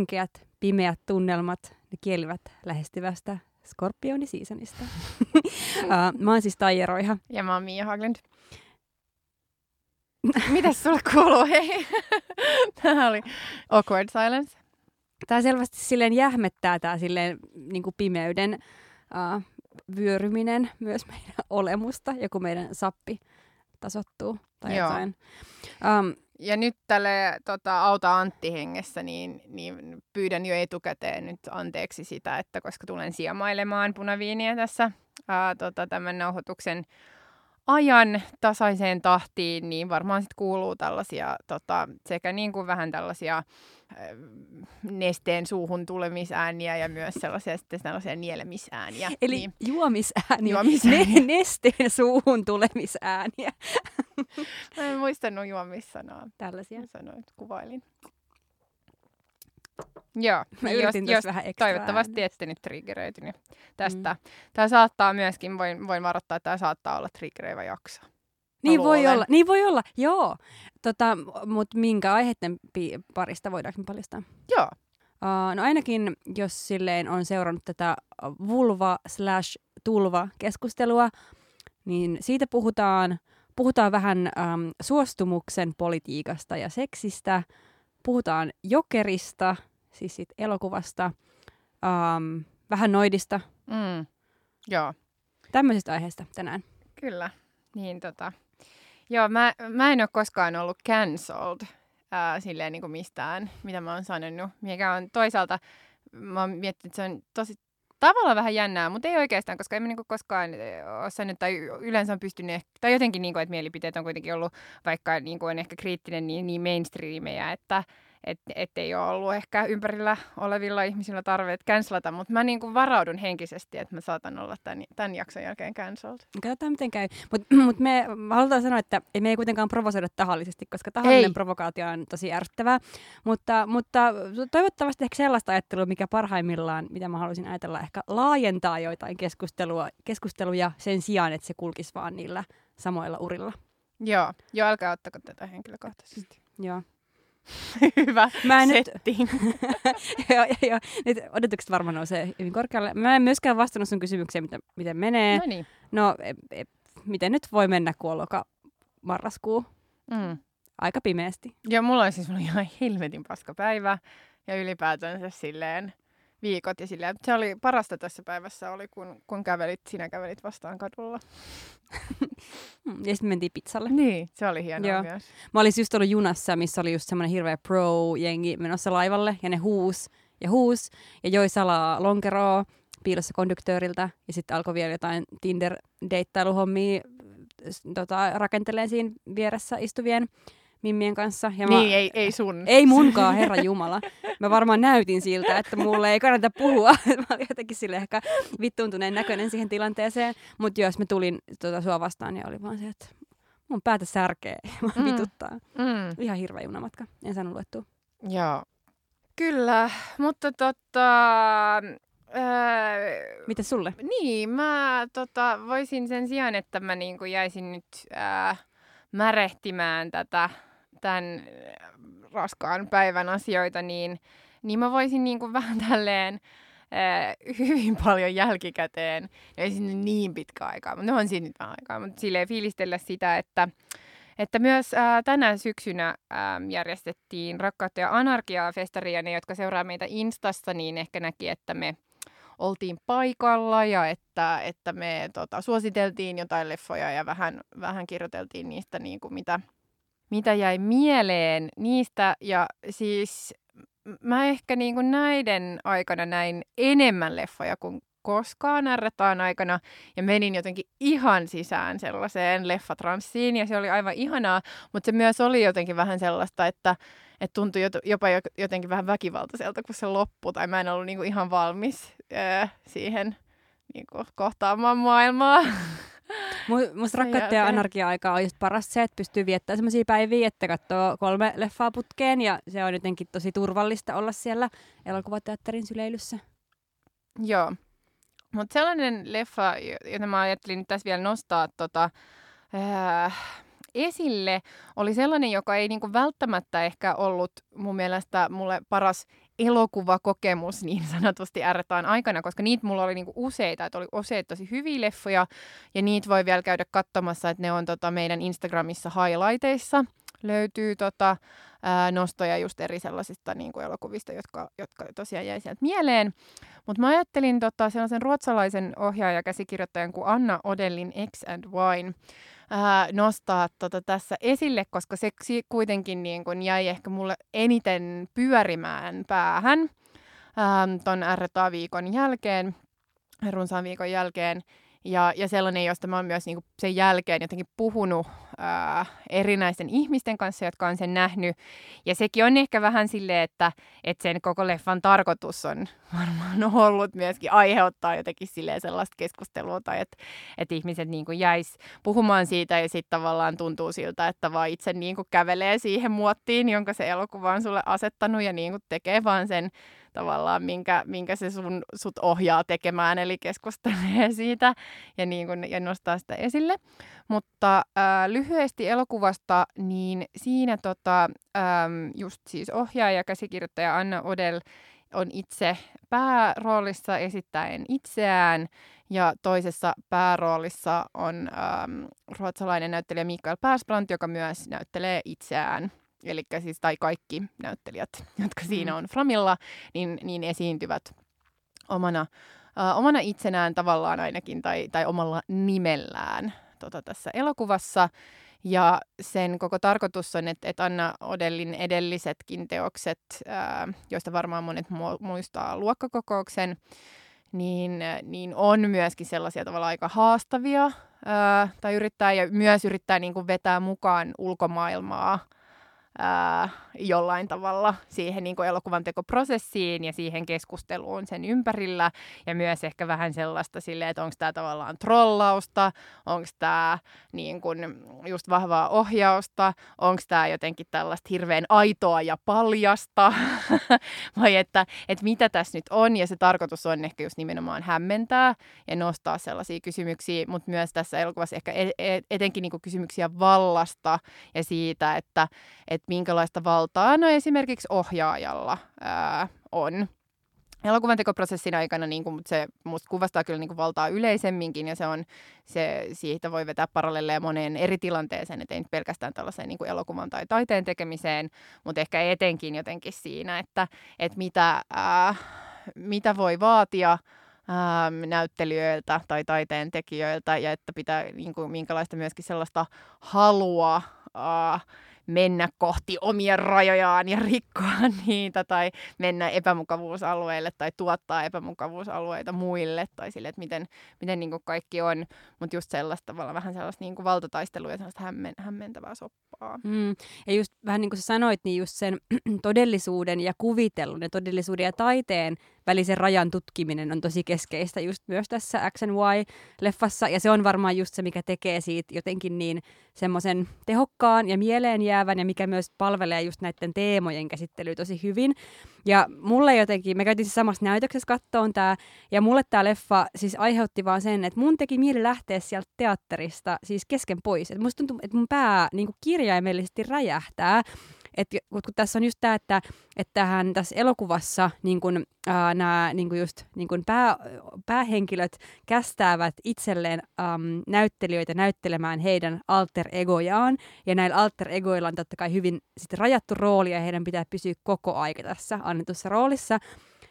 synkeät, pimeät tunnelmat, ne kielivät lähestyvästä Skorpioni-seasonista. uh, mä oon siis Taija Roiha. Ja mä oon Mia Haglund. Mitäs sulle kuuluu? Hei. Tämä oli awkward silence. Tämä selvästi silleen jähmettää tämä silleen niin kuin pimeyden uh, vyöryminen myös meidän olemusta, joku meidän sappi tasottuu tai Joo. jotain. Um, ja nyt tälle tota, Auta Antti hengessä, niin, niin pyydän jo etukäteen nyt anteeksi sitä, että koska tulen siemailemaan punaviiniä tässä ää, tota, tämän nauhoituksen ajan tasaiseen tahtiin, niin varmaan sitten kuuluu tällaisia tota, sekä niin kuin vähän tällaisia nesteen suuhun tulemisääniä ja myös sellaisia, sitten sellaisia nielemisääniä. Eli niin. juomisääniä, juomisääniä. Ne, nesteen suuhun tulemisääniä. Mä en muistanut juomissanaa. Tällaisia. Sanoin, kuvailin. Joo, Mä niin jos, jos vähän toivottavasti ette nyt triggeröitynyt tästä. Mm. Tämä saattaa myöskin, voin, voin varoittaa, että tämä saattaa olla triggeröivä jakso. Niin voi olla, niin voi olla, joo. Tota, Mutta minkä aiheiden parista voidaanko paljastaa? Joo. Uh, no ainakin, jos silleen on seurannut tätä vulva slash tulva keskustelua, niin siitä puhutaan, puhutaan vähän um, suostumuksen politiikasta ja seksistä, puhutaan jokerista – siis siitä elokuvasta, um, vähän noidista. Mm. Joo. Tämmöisestä aiheesta tänään. Kyllä. Niin tota. Joo, mä, mä en ole koskaan ollut cancelled ää, silleen niin kuin mistään, mitä mä oon sanonut. Mikä on toisaalta, mä oon miettinyt, että se on tosi tavallaan vähän jännää, mutta ei oikeastaan, koska en mä niinku koskaan ole sanonut, tai yleensä on pystynyt, tai jotenkin, niinku, että mielipiteet on kuitenkin ollut, vaikka niinku on ehkä kriittinen, niin, niin mainstreameja, että et ei ole ollut ehkä ympärillä olevilla ihmisillä tarveet cancelata, mutta mä niin kuin varaudun henkisesti, että mä saatan olla tämän, tämän jakson jälkeen cancelled. Katsotaan miten käy. Mutta mut me halutaan sanoa, että me ei kuitenkaan provosoida tahallisesti, koska tahallinen ei. provokaatio on tosi ärsyttävää. Mutta, mutta toivottavasti ehkä sellaista ajattelua, mikä parhaimmillaan, mitä mä haluaisin ajatella, ehkä laajentaa joitain keskustelua, keskusteluja sen sijaan, että se kulkisi vaan niillä samoilla urilla. Joo, jo älkää ottako tätä henkilökohtaisesti. Joo. Hyvä mä en setting. Nyt, joo, joo, Nyt odotukset varmaan nousee hyvin korkealle. Mä en myöskään vastannut sun kysymykseen, miten, miten menee. No niin. No, e, e, miten nyt voi mennä, kun on loka marraskuu? Mm. Aika pimeästi. Joo, mulla on siis mulla ihan helvetin paska päivä. Ja ylipäätänsä silleen viikot. Ja silleen, se oli parasta tässä päivässä, oli kun, kun kävelit, sinä kävelit vastaan kadulla. ja sitten mentiin pizzalle. Niin, se oli hienoa Joo. myös. Mä olisin just ollut junassa, missä oli just semmoinen hirveä pro-jengi menossa laivalle, ja ne huus ja huus, ja joi salaa lonkeroa piilossa konduktööriltä, ja sitten alkoi vielä jotain Tinder-deittailuhommia tota, rakenteleen siinä vieressä istuvien Mimmien kanssa. Ja niin, mä, ei, ei sun. Ei munkaan, herra Jumala. Mä varmaan näytin siltä, että mulle ei kannata puhua. mä olin jotenkin sille ehkä vittuuntuneen näköinen siihen tilanteeseen. Mutta jos mä tulin tuota sua vastaan, niin oli vaan se, että mun päätä särkee mm. vituttaa. Mm. Ihan hirveä junamatka. En saanut luettua. Joo. Kyllä, mutta tota... Öö, Mitä sulle? Niin, mä tota, voisin sen sijaan, että mä niinku jäisin nyt ää, märehtimään tätä tämän äh, raskaan päivän asioita, niin, niin mä voisin niin kuin vähän tälleen äh, hyvin paljon jälkikäteen, ei sinne niin pitkä aikaa, mutta on siinä nyt vähän aikaa, mutta silleen fiilistellä sitä, että että myös äh, tänä syksynä äh, järjestettiin Rakkautta ja anarkiaa festaria. Ne, jotka seuraa meitä Instassa, niin ehkä näki, että me oltiin paikalla ja että, että me tota, suositeltiin jotain leffoja ja vähän, vähän kirjoiteltiin niistä, niin kuin mitä, mitä jäi mieleen niistä. Ja siis mä ehkä niin kuin näiden aikana näin enemmän leffoja kuin koskaan R-taan aikana ja menin jotenkin ihan sisään sellaiseen leffatranssiin ja se oli aivan ihanaa, mutta se myös oli jotenkin vähän sellaista, että, että tuntui jopa jotenkin vähän väkivaltaiselta, kun se loppui tai mä en ollut niinku ihan valmis ää, siihen niinku kohtaamaan maailmaa. Musta rakkautta ja anarkia-aika on just paras se, että pystyy viettämään sellaisia päiviä, että katsoo kolme leffaa putkeen ja se on jotenkin tosi turvallista olla siellä elokuvateatterin syleilyssä. Joo. Mutta sellainen leffa, jota mä ajattelin nyt tässä vielä nostaa tota, äh, esille, oli sellainen, joka ei niinku välttämättä ehkä ollut mun mielestä mulle paras elokuvakokemus niin sanotusti ärrätään aikana, koska niitä mulla oli niinku useita, että oli useita tosi hyviä leffoja, ja niitä voi vielä käydä katsomassa, että ne on tota meidän Instagramissa highlighteissa löytyy tota, ää, nostoja just eri sellaisista niin kuin elokuvista, jotka, jotka tosiaan jäi sieltä mieleen. Mutta mä ajattelin tota, sellaisen ruotsalaisen ohjaaja-käsikirjoittajan kuin Anna Odellin X and Wine ää, nostaa tota tässä esille, koska se kuitenkin niin kun jäi ehkä mulle eniten pyörimään päähän ää, ton RTA-viikon jälkeen, runsaan viikon jälkeen. Ja, ja sellainen, josta mä oon myös niin sen jälkeen jotenkin puhunut ää, erinäisten ihmisten kanssa, jotka on sen nähnyt. Ja sekin on ehkä vähän silleen, että, että sen koko leffan tarkoitus on varmaan ollut myöskin aiheuttaa jotenkin silleen sellaista keskustelua, tai että, että ihmiset niin kuin jäis puhumaan siitä ja sitten tavallaan tuntuu siltä, että vaan itse niin kuin kävelee siihen muottiin, jonka se elokuva on sulle asettanut ja niin kuin tekee vaan sen tavallaan, minkä, minkä se sun, sut ohjaa tekemään, eli keskustelee siitä ja, niin kun, ja nostaa sitä esille. Mutta ää, lyhyesti elokuvasta, niin siinä tota, äm, just siis ohjaaja, käsikirjoittaja Anna Odell on itse pääroolissa esittäen itseään, ja toisessa pääroolissa on äm, ruotsalainen näyttelijä Mikael Persbrandt, joka myös näyttelee itseään eli siis tai kaikki näyttelijät, jotka siinä mm. on Framilla, niin, niin esiintyvät omana, uh, omana itsenään tavallaan ainakin tai, tai omalla nimellään tota, tässä elokuvassa. Ja sen koko tarkoitus on, että, että Anna Odellin edellisetkin teokset, ää, joista varmaan monet muistaa luokkakokouksen, niin, niin on myöskin sellaisia tavalla aika haastavia, ää, tai yrittää ja myös yrittää niin kuin vetää mukaan ulkomaailmaa ää, jollain tavalla siihen niin elokuvan tekoprosessiin ja siihen keskusteluun sen ympärillä. Ja myös ehkä vähän sellaista silleen, että onko tämä tavallaan trollausta, onko tämä niin kuin just vahvaa ohjausta, onko tämä jotenkin tällaista hirveän aitoa ja paljasta, vai että, että mitä tässä nyt on. Ja se tarkoitus on ehkä just nimenomaan hämmentää ja nostaa sellaisia kysymyksiä, mutta myös tässä elokuvassa ehkä e-, e-, etenkin niin kysymyksiä vallasta ja siitä, että, että minkälaista valtaa no esimerkiksi ohjaajalla ää, on. Elokuvan tekoprosessin aikana niin kuin, se musta kuvastaa kyllä niin kuin valtaa yleisemminkin ja se on, se, siitä voi vetää paralleleja moneen eri tilanteeseen, ettei nyt pelkästään tällaiseen niin kuin elokuvan tai taiteen tekemiseen, mutta ehkä etenkin jotenkin siinä, että, että mitä, ää, mitä voi vaatia ää, näyttelijöiltä tai taiteen tekijöiltä ja että pitää niin kuin, minkälaista myöskin sellaista halua ää, mennä kohti omia rajojaan ja rikkoa niitä tai mennä epämukavuusalueille tai tuottaa epämukavuusalueita muille tai sille, että miten, miten niin kuin kaikki on. Mutta just sellaista tavalla vähän sellaista niin kuin valtataistelua ja sellaista hämmen, hämmentävää soppaa. Mm. Ja just vähän niin kuin sä sanoit, niin just sen todellisuuden ja kuvitellun ja todellisuuden ja taiteen välisen rajan tutkiminen on tosi keskeistä just myös tässä X and Y-leffassa, ja se on varmaan just se, mikä tekee siitä jotenkin niin semmoisen tehokkaan ja mieleen jäävän, ja mikä myös palvelee just näiden teemojen käsittelyä tosi hyvin. Ja mulle jotenkin, me käytiin siis samassa näytöksessä kattoon tämä, ja mulle tämä leffa siis aiheutti vaan sen, että mun teki mieli lähteä sieltä teatterista siis kesken pois. Et musta tuntuu, että mun pää niin kirjaimellisesti räjähtää, et, kun tässä on just tämä, että, että tähän tässä elokuvassa niin kun, ää, nämä niin kun just, niin kun pää, päähenkilöt kästäävät itselleen äm, näyttelijöitä näyttelemään heidän alter egojaan. Ja näillä alter egoilla on totta kai hyvin sit rajattu rooli ja heidän pitää pysyä koko aika tässä annetussa roolissa.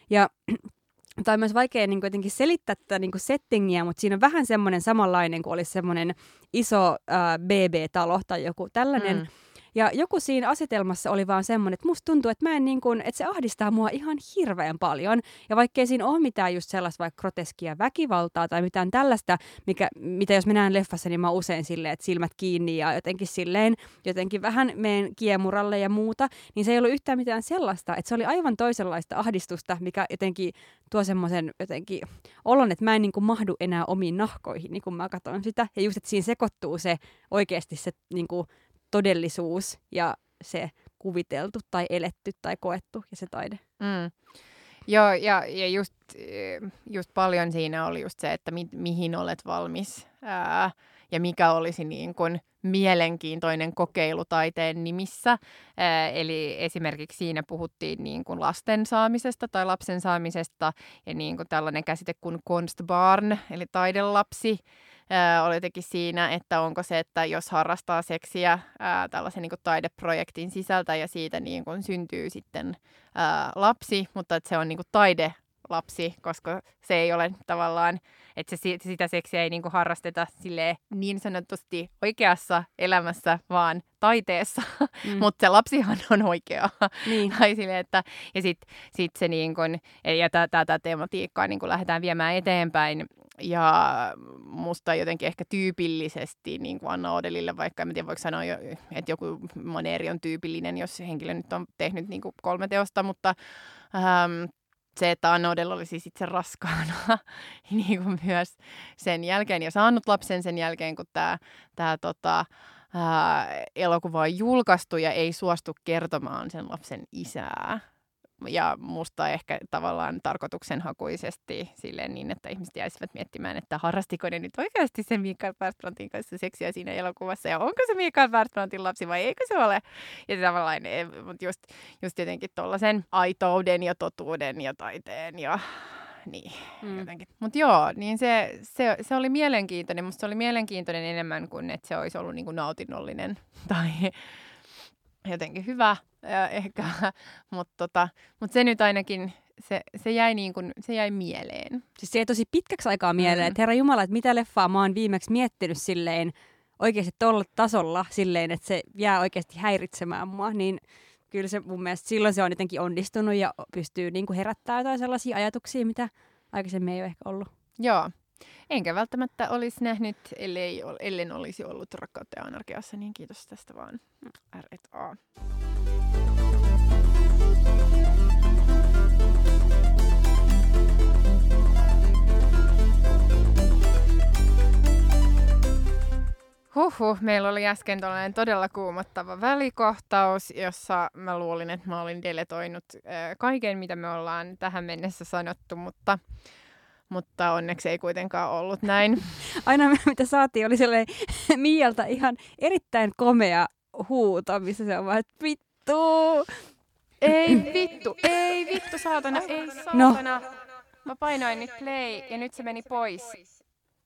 Ja tai on myös vaikea niin kuin, selittää tätä niin kuin settingiä, mutta siinä on vähän semmoinen samanlainen kuin olisi semmoinen iso äh, BB-talo tai joku tällainen. Mm ja joku siinä asetelmassa oli vaan semmoinen, että musta tuntuu, että, mä en niin kuin, että se ahdistaa mua ihan hirveän paljon. Ja vaikkei siinä ole mitään just sellaista vaikka groteskia väkivaltaa tai mitään tällaista, mikä, mitä jos mä näen leffassa, niin mä usein silleen, että silmät kiinni ja jotenkin silleen, jotenkin vähän meen kiemuralle ja muuta, niin se ei ollut yhtään mitään sellaista, että se oli aivan toisenlaista ahdistusta, mikä jotenkin tuo semmoisen jotenkin olon, että mä en niin kuin mahdu enää omiin nahkoihin, niin kun mä katson sitä. Ja just, että siinä sekoittuu se oikeasti se niin kuin todellisuus ja se kuviteltu tai eletty tai koettu ja se taide. Mm. Joo, ja, ja just, just paljon siinä oli just se, että mi, mihin olet valmis ää, ja mikä olisi niin kuin mielenkiintoinen kokeilu taiteen nimissä. Ää, eli esimerkiksi siinä puhuttiin niin kuin lasten saamisesta tai lapsen saamisesta ja niin kuin tällainen käsite kuin konstbarn, eli taidelapsi. Ää, oli jotenkin siinä, että onko se, että jos harrastaa seksiä ää, tällaisen niin kuin taideprojektin sisältä ja siitä niin kuin syntyy sitten ää, lapsi, mutta että se on niin kuin taide lapsi, koska se ei ole tavallaan, että se, sitä seksiä ei niinku harrasteta sille niin sanotusti oikeassa elämässä, vaan taiteessa, mm. mutta se lapsihan on oikea. Niin. tai sille, että, ja sitten sit se niin kun, ja tätä tematiikkaa niin lähdetään viemään eteenpäin. Ja musta jotenkin ehkä tyypillisesti niin kuin Anna Odelille, vaikka en tiedä voiko sanoa, että joku maneeri on tyypillinen, jos henkilö nyt on tehnyt niin kuin kolme teosta, mutta ähm, se, että Anna Odell oli siis itse raskaana niin kuin myös sen jälkeen ja saanut lapsen sen jälkeen, kun tämä, tämä tota, ää, elokuva on julkaistu ja ei suostu kertomaan sen lapsen isää ja musta ehkä tavallaan tarkoituksenhakuisesti silleen niin, että ihmiset jäisivät miettimään, että harrastiko ne nyt oikeasti sen Mikael Persbrandtin kanssa seksiä siinä elokuvassa ja onko se Mikael Persbrandtin lapsi vai eikö se ole. Ja tavallaan, eh, mutta just, just jotenkin tuollaisen aitouden ja totuuden ja taiteen ja niin, mm. jotenkin. Mutta joo, niin se, se, se oli mielenkiintoinen. Musta se oli mielenkiintoinen enemmän kuin, että se olisi ollut niinku nautinnollinen tai jotenkin hyvä ehkä, mutta tota, mut se nyt ainakin, se, se, jäi niin kun, se jäi mieleen. Siis se jäi tosi pitkäksi aikaa mieleen, mm. että herra Jumala, että mitä leffaa mä oon viimeksi miettinyt silleen, oikeasti tuolla tasolla silleen, että se jää oikeasti häiritsemään mua, niin kyllä se mun mielestä silloin se on jotenkin onnistunut ja pystyy niin kuin herättämään jotain sellaisia ajatuksia, mitä aikaisemmin ei ole ehkä ollut. Joo, Enkä välttämättä olisi nähnyt, ellei, ellen olisi ollut rakkautta ja anarkiassa, niin kiitos tästä vaan. R&A. Huhhuh, meillä oli äsken tällainen todella kuumottava välikohtaus, jossa mä luulin, että mä olin deletoinut äh, kaiken, mitä me ollaan tähän mennessä sanottu, mutta mutta onneksi ei kuitenkaan ollut näin. Aina mitä saatiin oli sellainen Mialta ihan erittäin komea huuto, missä se on vaan, että vittu! Ei vittu, ei vittu, saatana, ei no. saatana. No. Mä painoin nyt play ja nyt se meni pois.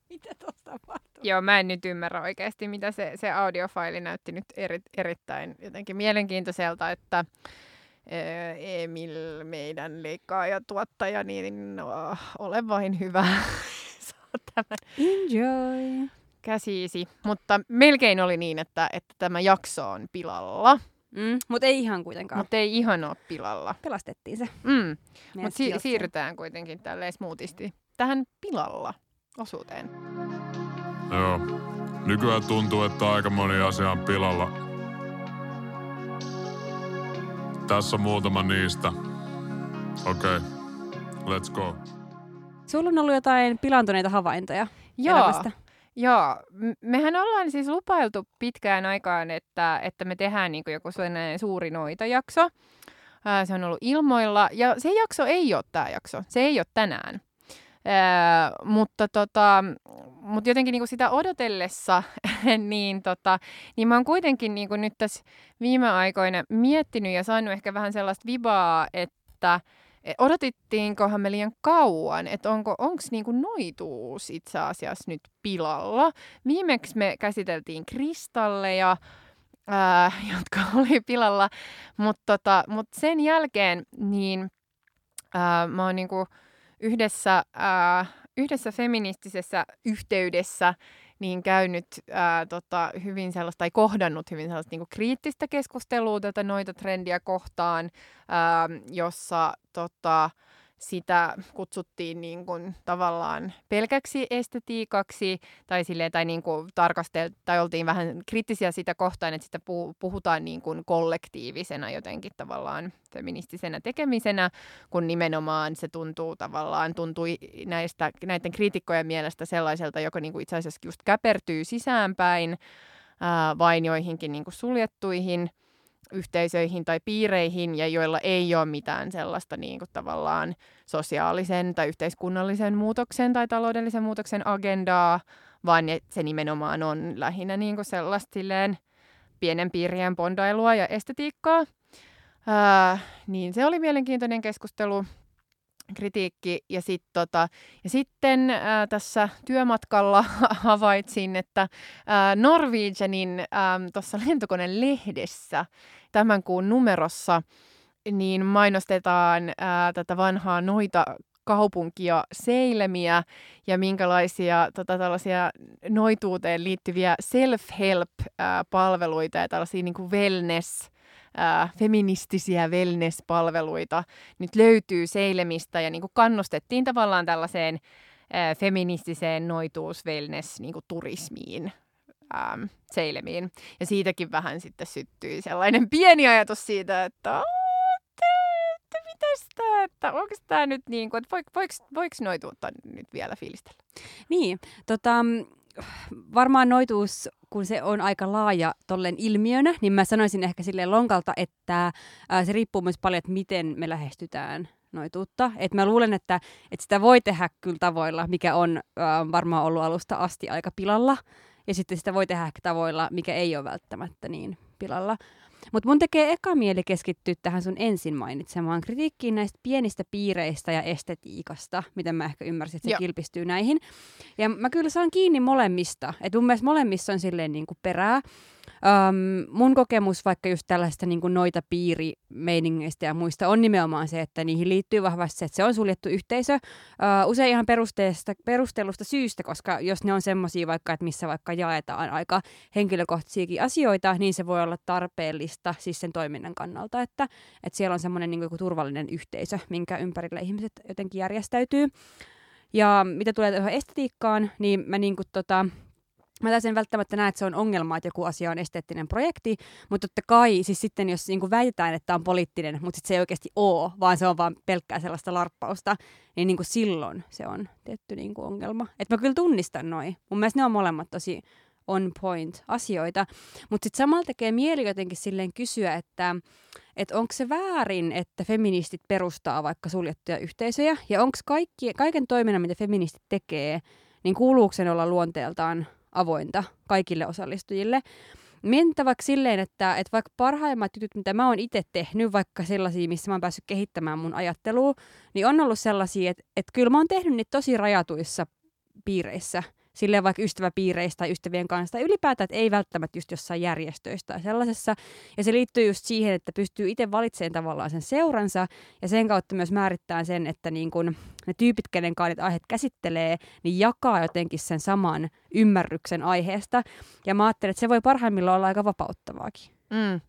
Mitä tuosta tapahtuu? Joo, mä en nyt ymmärrä oikeasti, mitä se, se audiofaili näytti nyt eri, erittäin jotenkin mielenkiintoiselta, että Emil, meidän leikkaaja, tuottaja, niin oh, ole vain hyvä. tämän Enjoy. Käsiisi. Mutta melkein oli niin, että, että tämä jakso on pilalla. Mm, mutta ei ihan kuitenkaan. Mutta ei ihan ole pilalla. Pelastettiin se. Mm. Mutta si- siirrytään kuitenkin tälleen smoothisti tähän pilalla osuuteen. Joo. Nykyään tuntuu, että aika moni asia on pilalla tässä on muutama niistä. Okei, okay. let's go. Sulla on ollut jotain pilantuneita havaintoja Joo. Elämästä. Joo, mehän ollaan siis lupailtu pitkään aikaan, että, että me tehdään niin joku sellainen suuri noita-jakso. Se on ollut ilmoilla, ja se jakso ei ole tämä jakso. Se ei ole tänään. Ää, mutta, tota, mutta jotenkin niin kuin sitä odotellessa, niin, tota, niin mä oon kuitenkin niin kuin nyt tässä viime aikoina miettinyt ja saanut ehkä vähän sellaista vibaa, että e, odotittiinkohan me liian kauan, että onko onks niinku noituus itse asiassa nyt pilalla. Viimeksi me käsiteltiin kristalleja, ää, jotka oli pilalla, mutta tota, mut sen jälkeen niin ää, mä oon niinku, yhdessä, ää, yhdessä feministisessä yhteydessä niin käynyt ää, tota, hyvin sellaista, tai kohdannut hyvin sellaista niin kriittistä keskustelua tätä noita trendiä kohtaan, ää, jossa tota, sitä kutsuttiin niin kuin tavallaan pelkäksi estetiikaksi tai, silleen, tai niin kuin tarkastel- tai oltiin vähän kriittisiä sitä kohtaan, että sitä puhutaan niin kuin kollektiivisena jotenkin tavallaan feministisenä tekemisenä, kun nimenomaan se tuntuu tavallaan, tuntui näistä, näiden kriitikkojen mielestä sellaiselta, joka niin kuin itse asiassa just käpertyy sisäänpäin ää, vain joihinkin niin kuin suljettuihin – yhteisöihin tai piireihin ja joilla ei ole mitään sellaista niin kuin tavallaan sosiaalisen tai yhteiskunnallisen muutoksen tai taloudellisen muutoksen agendaa, vaan se nimenomaan on lähinnä niin kuin sellaista silleen pienen piirien bondailua ja estetiikkaa. Ää, niin se oli mielenkiintoinen keskustelu kritiikki. Ja, sit, tota, ja sitten ää, tässä työmatkalla havaitsin, että ää, Norwegianin tuossa lentokonelehdessä tämän kuun numerossa niin mainostetaan ää, tätä vanhaa noita kaupunkia seilemiä ja minkälaisia tota, tällaisia noituuteen liittyviä self-help-palveluita ja tällaisia niin kuin wellness ää, feministisiä wellness-palveluita nyt löytyy seilemistä ja niin kuin kannustettiin tavallaan tällaiseen ää, feministiseen noituus wellness niin kuin turismiin ää, seilemiin. Ja siitäkin vähän sitten syttyi sellainen pieni ajatus siitä, että mitäs tämä, että onko tämä nyt niin kuin, että voiko, voiko, voiko noituutta nyt vielä fiilistellä? Niin, tota, varmaan noituus, kun se on aika laaja tollen ilmiönä, niin mä sanoisin ehkä sille lonkalta, että ää, se riippuu myös paljon, että miten me lähestytään noituutta. Et mä luulen, että, että sitä voi tehdä kyllä tavoilla, mikä on ää, varmaan ollut alusta asti aika pilalla. Ja sitten sitä voi tehdä tavoilla, mikä ei ole välttämättä niin pilalla. Mutta mun tekee eka mieli keskittyä tähän sun ensin mainitsemaan kritiikkiin näistä pienistä piireistä ja estetiikasta, miten mä ehkä ymmärsin, että se Joo. kilpistyy näihin. Ja mä kyllä saan kiinni molemmista. Että mun mielestä molemmissa on silleen niin kuin perää. Um, mun kokemus vaikka just tällaista niin kuin noita piirimeiningeistä ja muista on nimenomaan se, että niihin liittyy vahvasti se, että se on suljettu yhteisö. Uh, usein ihan perustellusta syystä, koska jos ne on semmoisia vaikka, että missä vaikka jaetaan aika henkilökohtaisiakin asioita, niin se voi olla tarpeellista siis sen toiminnan kannalta, että, että siellä on semmoinen niin turvallinen yhteisö, minkä ympärillä ihmiset jotenkin järjestäytyy. Ja mitä tulee tuohon estetiikkaan, niin mä niin kuin tota, Mä tässä en välttämättä näe, että se on ongelma, että joku asia on esteettinen projekti, mutta totta kai siis sitten jos niin väitetään, että on poliittinen, mutta sitten se ei oikeasti ole, vaan se on vaan pelkkää sellaista larppausta, niin, niin kuin silloin se on tietty niin kuin ongelma. Että mä kyllä tunnistan noin. Mun mielestä ne on molemmat tosi on point asioita. Mutta sitten samalla tekee mieli jotenkin silleen kysyä, että et onko se väärin, että feministit perustaa vaikka suljettuja yhteisöjä, ja onko kaiken toiminnan, mitä feministit tekee, niin kuuluuko sen olla luonteeltaan avointa kaikille osallistujille. Vaikka silleen, että, että vaikka parhaimmat jutut, mitä mä oon itse tehnyt, vaikka sellaisia, missä mä oon päässyt kehittämään mun ajattelua, niin on ollut sellaisia, että, että kyllä mä oon tehnyt niitä tosi rajatuissa piireissä – silleen vaikka ystäväpiireistä tai ystävien kanssa, tai ylipäätään, että ei välttämättä just jossain järjestöistä tai sellaisessa. Ja se liittyy just siihen, että pystyy itse valitsemaan tavallaan sen seuransa, ja sen kautta myös määrittää sen, että niin kun ne tyypit, kenen kanssa aiheet käsittelee, niin jakaa jotenkin sen saman ymmärryksen aiheesta. Ja mä ajattelen, että se voi parhaimmillaan olla aika vapauttavaakin. Mm.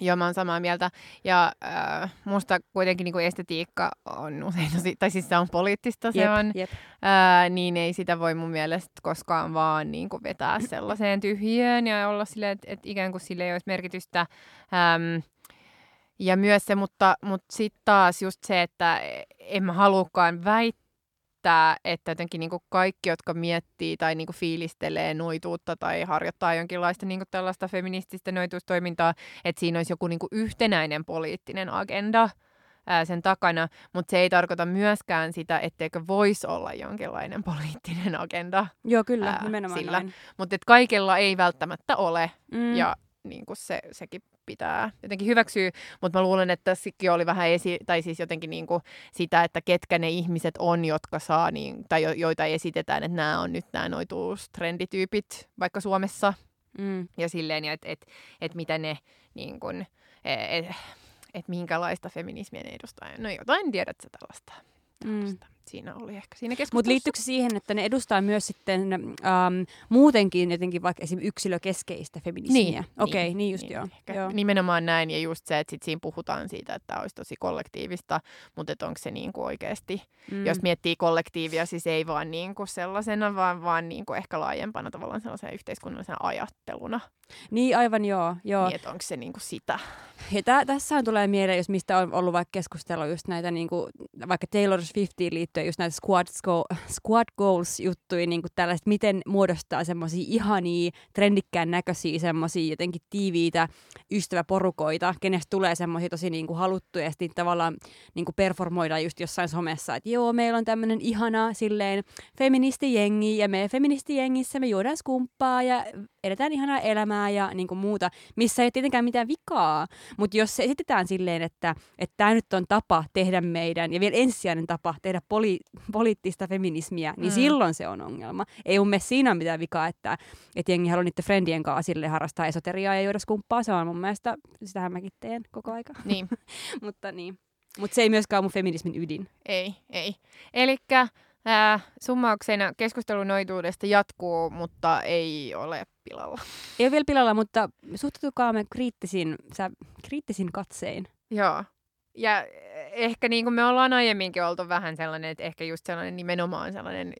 Joo, mä oon samaa mieltä. Ja äh, musta kuitenkin niin kuin estetiikka on usein, tosi, tai siis se on poliittista, se jep, on, jep. Äh, niin ei sitä voi mun mielestä koskaan vaan niin kuin vetää sellaiseen tyhjiöön ja olla silleen, että, että ikään kuin sille ei olisi merkitystä. Ähm, ja myös se, mutta, mutta sitten taas just se, että en mä halukkaan väittää, että, että jotenkin niin kuin kaikki, jotka miettii tai niin kuin fiilistelee noituutta tai harjoittaa jonkinlaista niin kuin tällaista feminististä noituustoimintaa, että siinä olisi joku niin kuin yhtenäinen poliittinen agenda ää, sen takana, mutta se ei tarkoita myöskään sitä, etteikö voisi olla jonkinlainen poliittinen agenda. Joo, kyllä, ää, nimenomaan sillä. Mutta kaikella ei välttämättä ole, mm. ja niin kuin se, sekin pitää jotenkin hyväksyä, mutta mä luulen, että tässäkin oli vähän esi- tai siis jotenkin niin kuin sitä, että ketkä ne ihmiset on, jotka saa, niin, tai jo, joita esitetään, että nämä on nyt nämä noituustrendityypit vaikka Suomessa, mm. ja silleen, että et, et mitä ne niin kuin, et, et minkälaista feminismiä ne edustaa. No jotain tiedät sä tällaista. tällaista. Mm siinä oli ehkä siinä keskustelussa. Mutta liittyykö se siihen, että ne edustaa myös sitten ähm, muutenkin jotenkin vaikka esimerkiksi yksilökeskeistä feminismiä? Niin, Okei, okay, niin, niin just niin, joo. joo. Nimenomaan näin ja just se, että sit siinä puhutaan siitä, että olisi tosi kollektiivista, mutta onko se niin kuin oikeasti, mm. jos miettii kollektiivia, siis ei vaan niin kuin sellaisena, vaan, vaan niin kuin ehkä laajempana tavallaan sellaisena yhteiskunnallisena ajatteluna. Niin, aivan joo. joo. Niin, että onko se niin kuin sitä. Ja tä- tässähän tulee mieleen, jos mistä on ollut vaikka keskustelua just näitä niin kuin, vaikka Taylor Swiftiin liittyen liittyen just näitä squad, go- squad goals-juttuja, niin kuin tällaiset, miten muodostaa semmoisia ihania, trendikkään näköisiä, semmoisia jotenkin tiiviitä ystäväporukoita, kenestä tulee semmoisia tosi niin kuin haluttuja, ja sitten tavallaan niin kuin performoidaan just jossain somessa, että joo, meillä on tämmöinen ihana silleen feministijengi, ja me feministijengissä me juodaan skumppaa, ja eletään ihanaa elämää ja niin kuin muuta, missä ei ole tietenkään mitään vikaa, mutta jos esitetään silleen, että tämä nyt on tapa tehdä meidän, ja vielä ensisijainen tapa tehdä poli- poliittista feminismiä, niin mm. silloin se on ongelma. Ei mun mielestä siinä ole mitään vikaa, että, että jengi haluaa niiden friendien kanssa sille harrastaa esoteriaa ja juoda skumppaa, se on mun mielestä, sitähän mäkin teen koko aika. Niin. mutta niin. Mutta se ei myöskään ole mun feminismin ydin. Ei, ei. Elikkä Ää, summauksena keskustelu noituudesta jatkuu, mutta ei ole pilalla. Ei ole vielä pilalla, mutta suhtautukaamme kriittisin, sä, kriittisin katsein. Joo. Ja ehkä niin kuin me ollaan aiemminkin oltu vähän sellainen, että ehkä just sellainen nimenomaan sellainen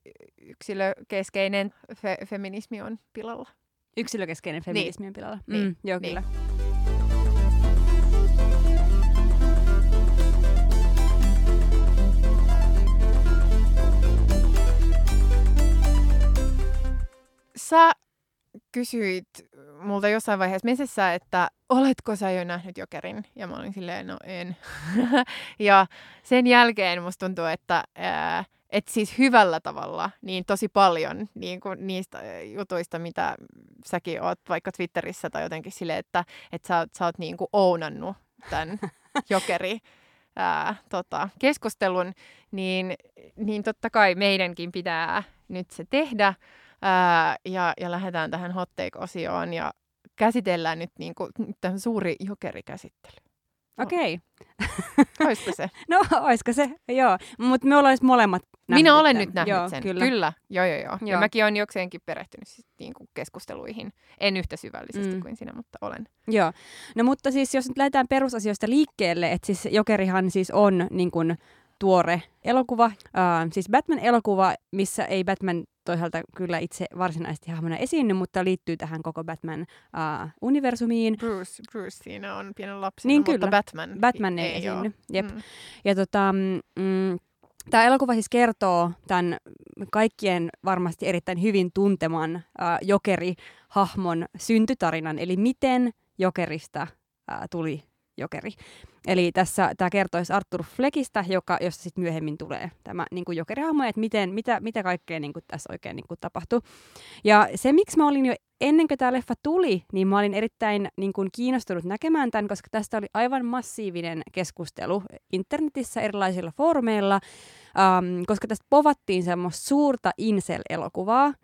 yksilökeskeinen fe- feminismi on pilalla. Yksilökeskeinen feminismi niin. on pilalla. Niin. Mm, joo, kyllä. Niin. Sä kysyit multa jossain vaiheessa mesessä, että oletko sä jo nähnyt Jokerin? Ja mä olin silleen, no en. ja sen jälkeen musta tuntuu, että ää, et siis hyvällä tavalla niin tosi paljon niin kuin niistä jutuista, mitä säkin oot vaikka Twitterissä tai jotenkin sille, että, että sä, sä oot niin kuin ounannut tämän Jokeri ää, tota, keskustelun, niin, niin totta kai meidänkin pitää nyt se tehdä. Ää, ja, ja lähdetään tähän hot take-osioon ja käsitellään nyt niin kuin, tämä suuri jokerikäsittely. Okei. Okay. Olisiko se? no, olisiko se, joo. Mutta me ollaan molemmat nähnyt Minä olen tämän. nyt nähnyt joo, sen. Kyllä. kyllä. Joo, joo, joo. Joo. Ja mäkin olen jokseenkin perehtynyt siis, niin kuin keskusteluihin. En yhtä syvällisesti Mm. kuin sinä, mutta olen. Joo. No mutta siis jos nyt lähdetään perusasioista liikkeelle, että siis Jokerihan siis on niin kuin tuore elokuva, äh, siis Batman-elokuva, missä ei Batman toisaalta kyllä itse varsinaisesti hahmona esiinny, mutta liittyy tähän koko Batman-universumiin. Bruce, Bruce siinä on pienen lapsena, Niin mutta kyllä. Batman, Batman ei, esiinny. ole. Jep. Mm. Ja tota, mm, tämä elokuva siis kertoo tämän kaikkien varmasti erittäin hyvin tunteman äh, Jokeri-hahmon syntytarinan, eli miten Jokerista äh, tuli Jokeri. Eli tässä tämä kertoisi Arthur Fleckistä, joka, josta sitten myöhemmin tulee tämä niin kuin Jokeri-hahmo, että miten, mitä, mitä kaikkea niin kuin tässä oikein niin kuin tapahtui. Ja se, miksi mä olin jo ennen kuin tämä leffa tuli, niin mä olin erittäin niin kuin, kiinnostunut näkemään tämän, koska tästä oli aivan massiivinen keskustelu internetissä erilaisilla foorumeilla, um, koska tästä povattiin semmoista suurta incel-elokuvaa.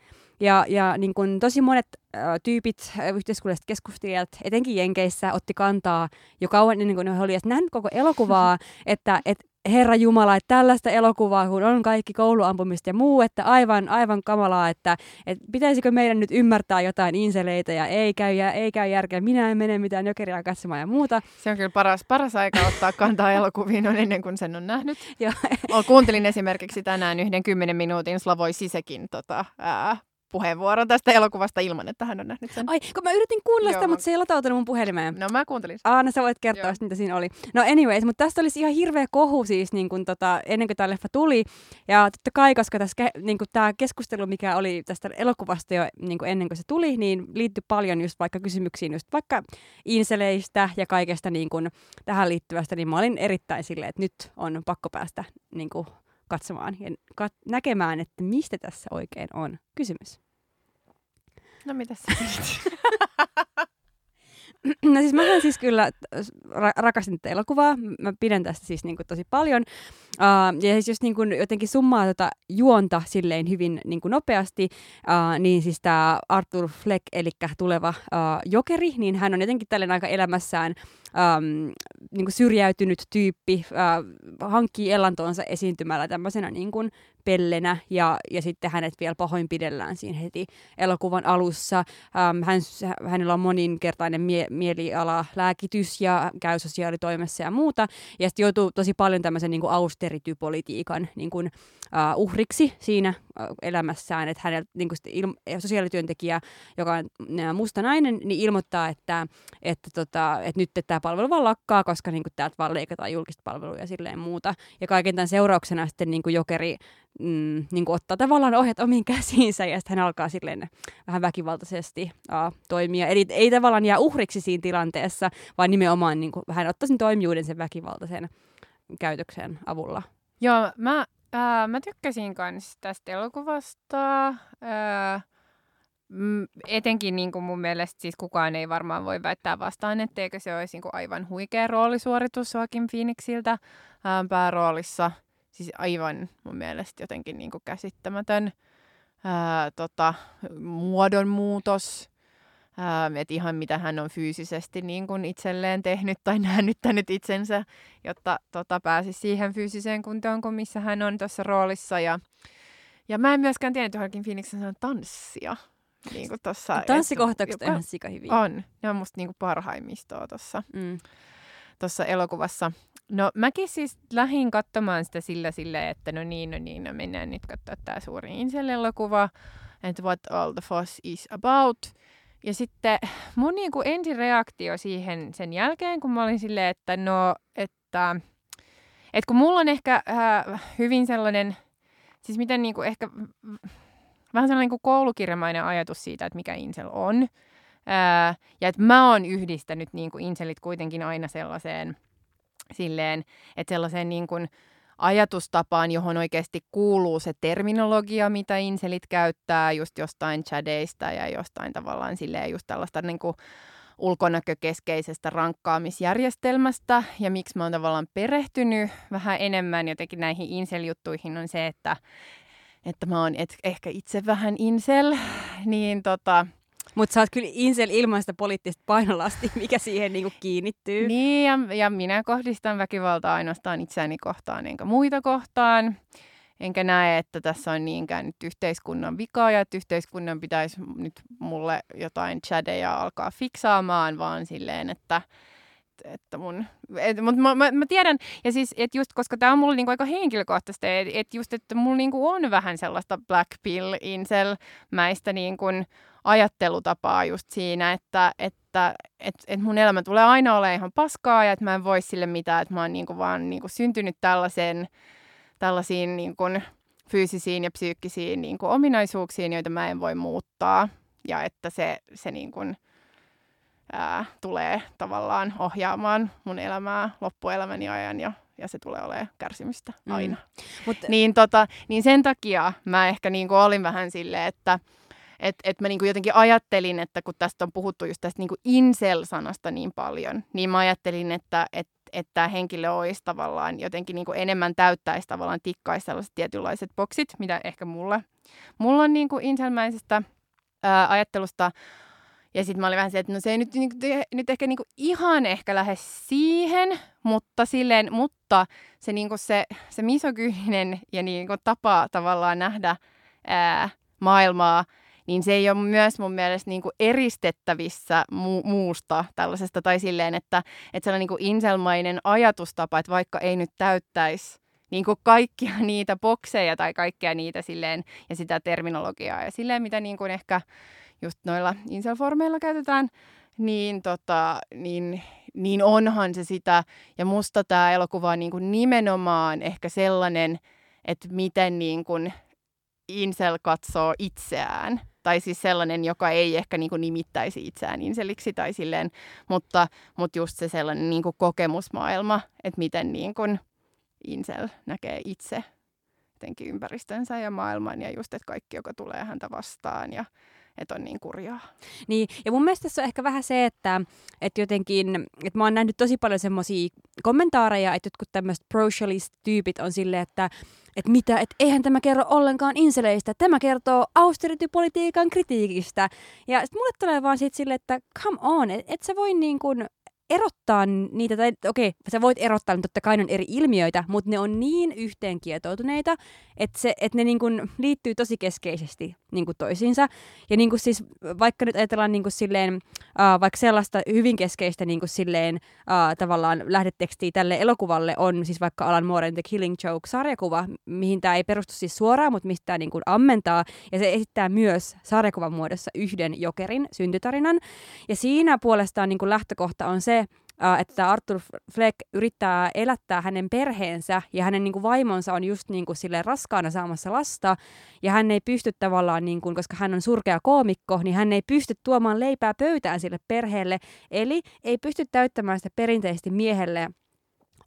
Ja, ja niin kun tosi monet äh, tyypit, yhteiskunnalliset keskustelijat, etenkin Jenkeissä, otti kantaa jo kauan ennen kuin ne oli edes nähnyt koko elokuvaa, että et, Herra Jumala, että tällaista elokuvaa, kun on kaikki kouluampumista ja muu, että aivan, aivan kamalaa, että, että pitäisikö meidän nyt ymmärtää jotain inseleitä ja ei käy, ja ei käy järkeä, minä en mene mitään jokeria katsomaan ja muuta. Se on kyllä paras, paras aika ottaa kantaa elokuviin on ennen kuin sen on nähnyt. Ja, Ol- Kuuntelin esimerkiksi tänään yhden kymmenen minuutin Slavoj Sisekin tota, ää, puheenvuoron tästä elokuvasta ilman, että hän on nähnyt sen. ai, kun mä yritin kuunnella sitä, mutta se ei latautunut mun puhelimeen. No mä kuuntelin sitä. Aa, no sä voit kertoa, mitä siinä oli. No anyways, mutta tästä olisi ihan hirveä kohu siis niin kun, tota, ennen kuin tämä leffa tuli. Ja totta kai, koska tässä, niin tämä keskustelu, mikä oli tästä elokuvasta jo niin kuin ennen kuin se tuli, niin liittyi paljon just vaikka kysymyksiin just vaikka inseleistä ja kaikesta niin kun, tähän liittyvästä, niin mä olin erittäin silleen, että nyt on pakko päästä niin kuin, katsomaan ja kat- näkemään, että mistä tässä oikein on kysymys. No mitäs sä? No siis mähän siis kyllä ra- rakastin tätä elokuvaa. Mä pidän tästä siis niinku tosi paljon. Uh, ja siis jos niinku jotenkin summaa tota juonta silleen hyvin niinku nopeasti, uh, niin siis tämä Arthur Fleck, eli tuleva uh, jokeri, niin hän on jotenkin tällainen aika elämässään um, niinku syrjäytynyt tyyppi, uh, hankkii elantonsa esiintymällä tämmöisenä niinku pellenä ja, ja sitten hänet vielä pahoinpidellään siinä heti elokuvan alussa. Um, hän, hänellä on moninkertainen mie- mieliala, lääkitys ja käy sosiaalitoimessa ja muuta. Ja sitten joutuu tosi paljon tämmöisen niin austeritypolitiikan niin kuin, uh, uhriksi siinä uh, elämässään. Että hänellä niin kuin il- sosiaalityöntekijä, joka on uh, musta nainen, niin ilmoittaa, että, että, tota, että nyt tämä palvelu vaan lakkaa, koska niin kuin, täältä vaan leikataan julkista palvelua ja silleen muuta. Ja kaiken tämän seurauksena sitten niin kuin jokeri mm, niin kuin ottaa tavallaan ohjat omiin käsiinsä ja sitten hän alkaa silleen vähän väkivaltaisesti uh, toimia. Eli ei tavallaan jää uhriksi siinä tilanteessa, vaan nimenomaan niin kuin, vähän ottaa sen toimijuuden sen väkivaltaisen käytöksen avulla. Joo, mä, ää, mä tykkäsin myös tästä elokuvasta. Mm, etenkin niin kuin mun mielestä siis kukaan ei varmaan voi väittää vastaan, etteikö se olisi niin kuin aivan huikea roolisuoritus Joaquin Phoenixiltä ää, pääroolissa. Siis aivan mun mielestä jotenkin niin kuin käsittämätön ää, tota, muodonmuutos Ähm, että ihan mitä hän on fyysisesti niin kuin itselleen tehnyt tai näännyttänyt itsensä, jotta tota, pääsisi siihen fyysiseen kuntoon kuin missä hän on tuossa roolissa. Ja, ja mä en myöskään tiedä, että Joaquin Phoenix on tanssia. Niin kuin tossa, Tanssikohtaukset on ihan sika hyvin. On. Ne on musta niin kuin parhaimmistoa tuossa mm. Tossa elokuvassa. No mäkin siis lähdin katsomaan sitä sillä sille, että no niin, no niin, no mennään nyt katsoa tämä suuri Insel-elokuva, että what all the fuss is about – ja sitten mun niin kuin ensireaktio siihen sen jälkeen, kun mä olin silleen, että no, että, että kun mulla on ehkä äh, hyvin sellainen, siis miten niin kuin ehkä vähän sellainen kuin koulukirjamainen ajatus siitä, että mikä Insel on. Äh, ja että mä oon yhdistänyt niin kuin Inselit kuitenkin aina sellaiseen silleen, että sellaiseen niin kuin, ajatustapaan, johon oikeasti kuuluu se terminologia, mitä inselit käyttää just jostain chadeista ja jostain tavallaan silleen just tällaista niin kuin ulkonäkökeskeisestä rankkaamisjärjestelmästä. Ja miksi mä oon tavallaan perehtynyt vähän enemmän jotenkin näihin insel-juttuihin on se, että, että mä oon et, ehkä itse vähän insel, niin tota, mutta sä oot kyllä insel ilman sitä poliittista painolasti, mikä siihen niinku kiinnittyy. Niin, ja, ja minä kohdistan väkivaltaa ainoastaan itseäni kohtaan, enkä muita kohtaan. Enkä näe, että tässä on niinkään nyt yhteiskunnan vika ja että yhteiskunnan pitäisi nyt mulle jotain chadeja alkaa fiksaamaan, vaan silleen, että että mun, et, mut mä, mä, mä, tiedän, ja siis, että just koska tämä on mulle niinku aika henkilökohtaista, että et just, että mulla niinku on vähän sellaista black pill incel mäistä niinku ajattelutapaa just siinä, että, että et, et mun elämä tulee aina olemaan ihan paskaa ja että mä en voi sille mitään, että mä oon niinku vaan niinku syntynyt tällaisen, tällaisiin niinku fyysisiin ja psyykkisiin niinku ominaisuuksiin, joita mä en voi muuttaa ja että se, se niinku, ää, tulee tavallaan ohjaamaan mun elämää loppuelämäni ajan ja, ja se tulee olemaan kärsimystä mm. aina. Mm. Mut... Niin, tota, niin sen takia mä ehkä niinku olin vähän silleen, että että et mä niinku jotenkin ajattelin, että kun tästä on puhuttu just tästä niinku incel-sanasta niin paljon, niin mä ajattelin, että et, että tämä henkilö olisi tavallaan jotenkin niinku enemmän täyttäisi tavallaan tikkaisi sellaiset tietynlaiset boksit, mitä ehkä mulla, mulla on niinku inselmäisestä ää, ajattelusta. Ja sitten mä olin vähän se, että no se ei nyt, niin, nyt ehkä niin kuin ihan ehkä lähde siihen, mutta, silleen, mutta se, niin kuin se, se misogyyninen ja niin kuin tapa tavallaan nähdä ää, maailmaa, niin se ei ole myös mun mielestä niin kuin eristettävissä mu- muusta tällaisesta, tai silleen, että, että sellainen niin kuin inselmainen ajatustapa, että vaikka ei nyt täyttäisi niin kuin kaikkia niitä bokseja tai kaikkia niitä silleen, ja sitä terminologiaa ja silleen, mitä niin kuin ehkä just noilla inselformeilla käytetään, niin, tota, niin, niin onhan se sitä. Ja musta tämä elokuva on niin kuin nimenomaan ehkä sellainen, että miten niin kuin Insel katsoo itseään. Tai siis sellainen, joka ei ehkä niin kuin nimittäisi itseään inseliksi tai silleen, mutta, mutta just se sellainen niin kuin kokemusmaailma, että miten niin kuin Insel näkee itse jotenkin ympäristönsä ja maailman ja just, että kaikki, joka tulee häntä vastaan ja että on niin kurjaa. Niin, ja mun mielestä tässä on ehkä vähän se, että, että jotenkin, että mä oon nähnyt tosi paljon semmoisia kommentaareja, että jotkut tämmöiset pro tyypit on silleen, että että mitä, että eihän tämä kerro ollenkaan inseleistä, tämä kertoo austerity-politiikan kritiikistä. Ja sitten mulle tulee vaan siitä silleen, että come on, että et sä voi niin kuin erottaa niitä, tai okei, okay, sä voit erottaa, niin totta kai ne on eri ilmiöitä, mutta ne on niin yhteenkietoutuneita, että, se, että ne niin kuin liittyy tosi keskeisesti niin kuin toisiinsa. Ja niin kuin siis, vaikka nyt ajatellaan niin kuin silleen, uh, vaikka sellaista hyvin keskeistä niin kuin silleen, uh, tavallaan lähdetekstiä tälle elokuvalle on siis vaikka Alan Mooren The Killing Joke-sarjakuva, mihin tämä ei perustu siis suoraan, mutta mistä tämä niin kuin ammentaa. Ja se esittää myös sarjakuvan muodossa yhden jokerin syntytarinan. Ja siinä puolestaan niin kuin lähtökohta on se, että Arthur Fleck yrittää elättää hänen perheensä ja hänen niin kuin, vaimonsa on just niin kuin, sille raskaana saamassa lasta ja hän ei pysty tavallaan, niin kuin, koska hän on surkea koomikko, niin hän ei pysty tuomaan leipää pöytään sille perheelle, eli ei pysty täyttämään sitä perinteisesti miehelle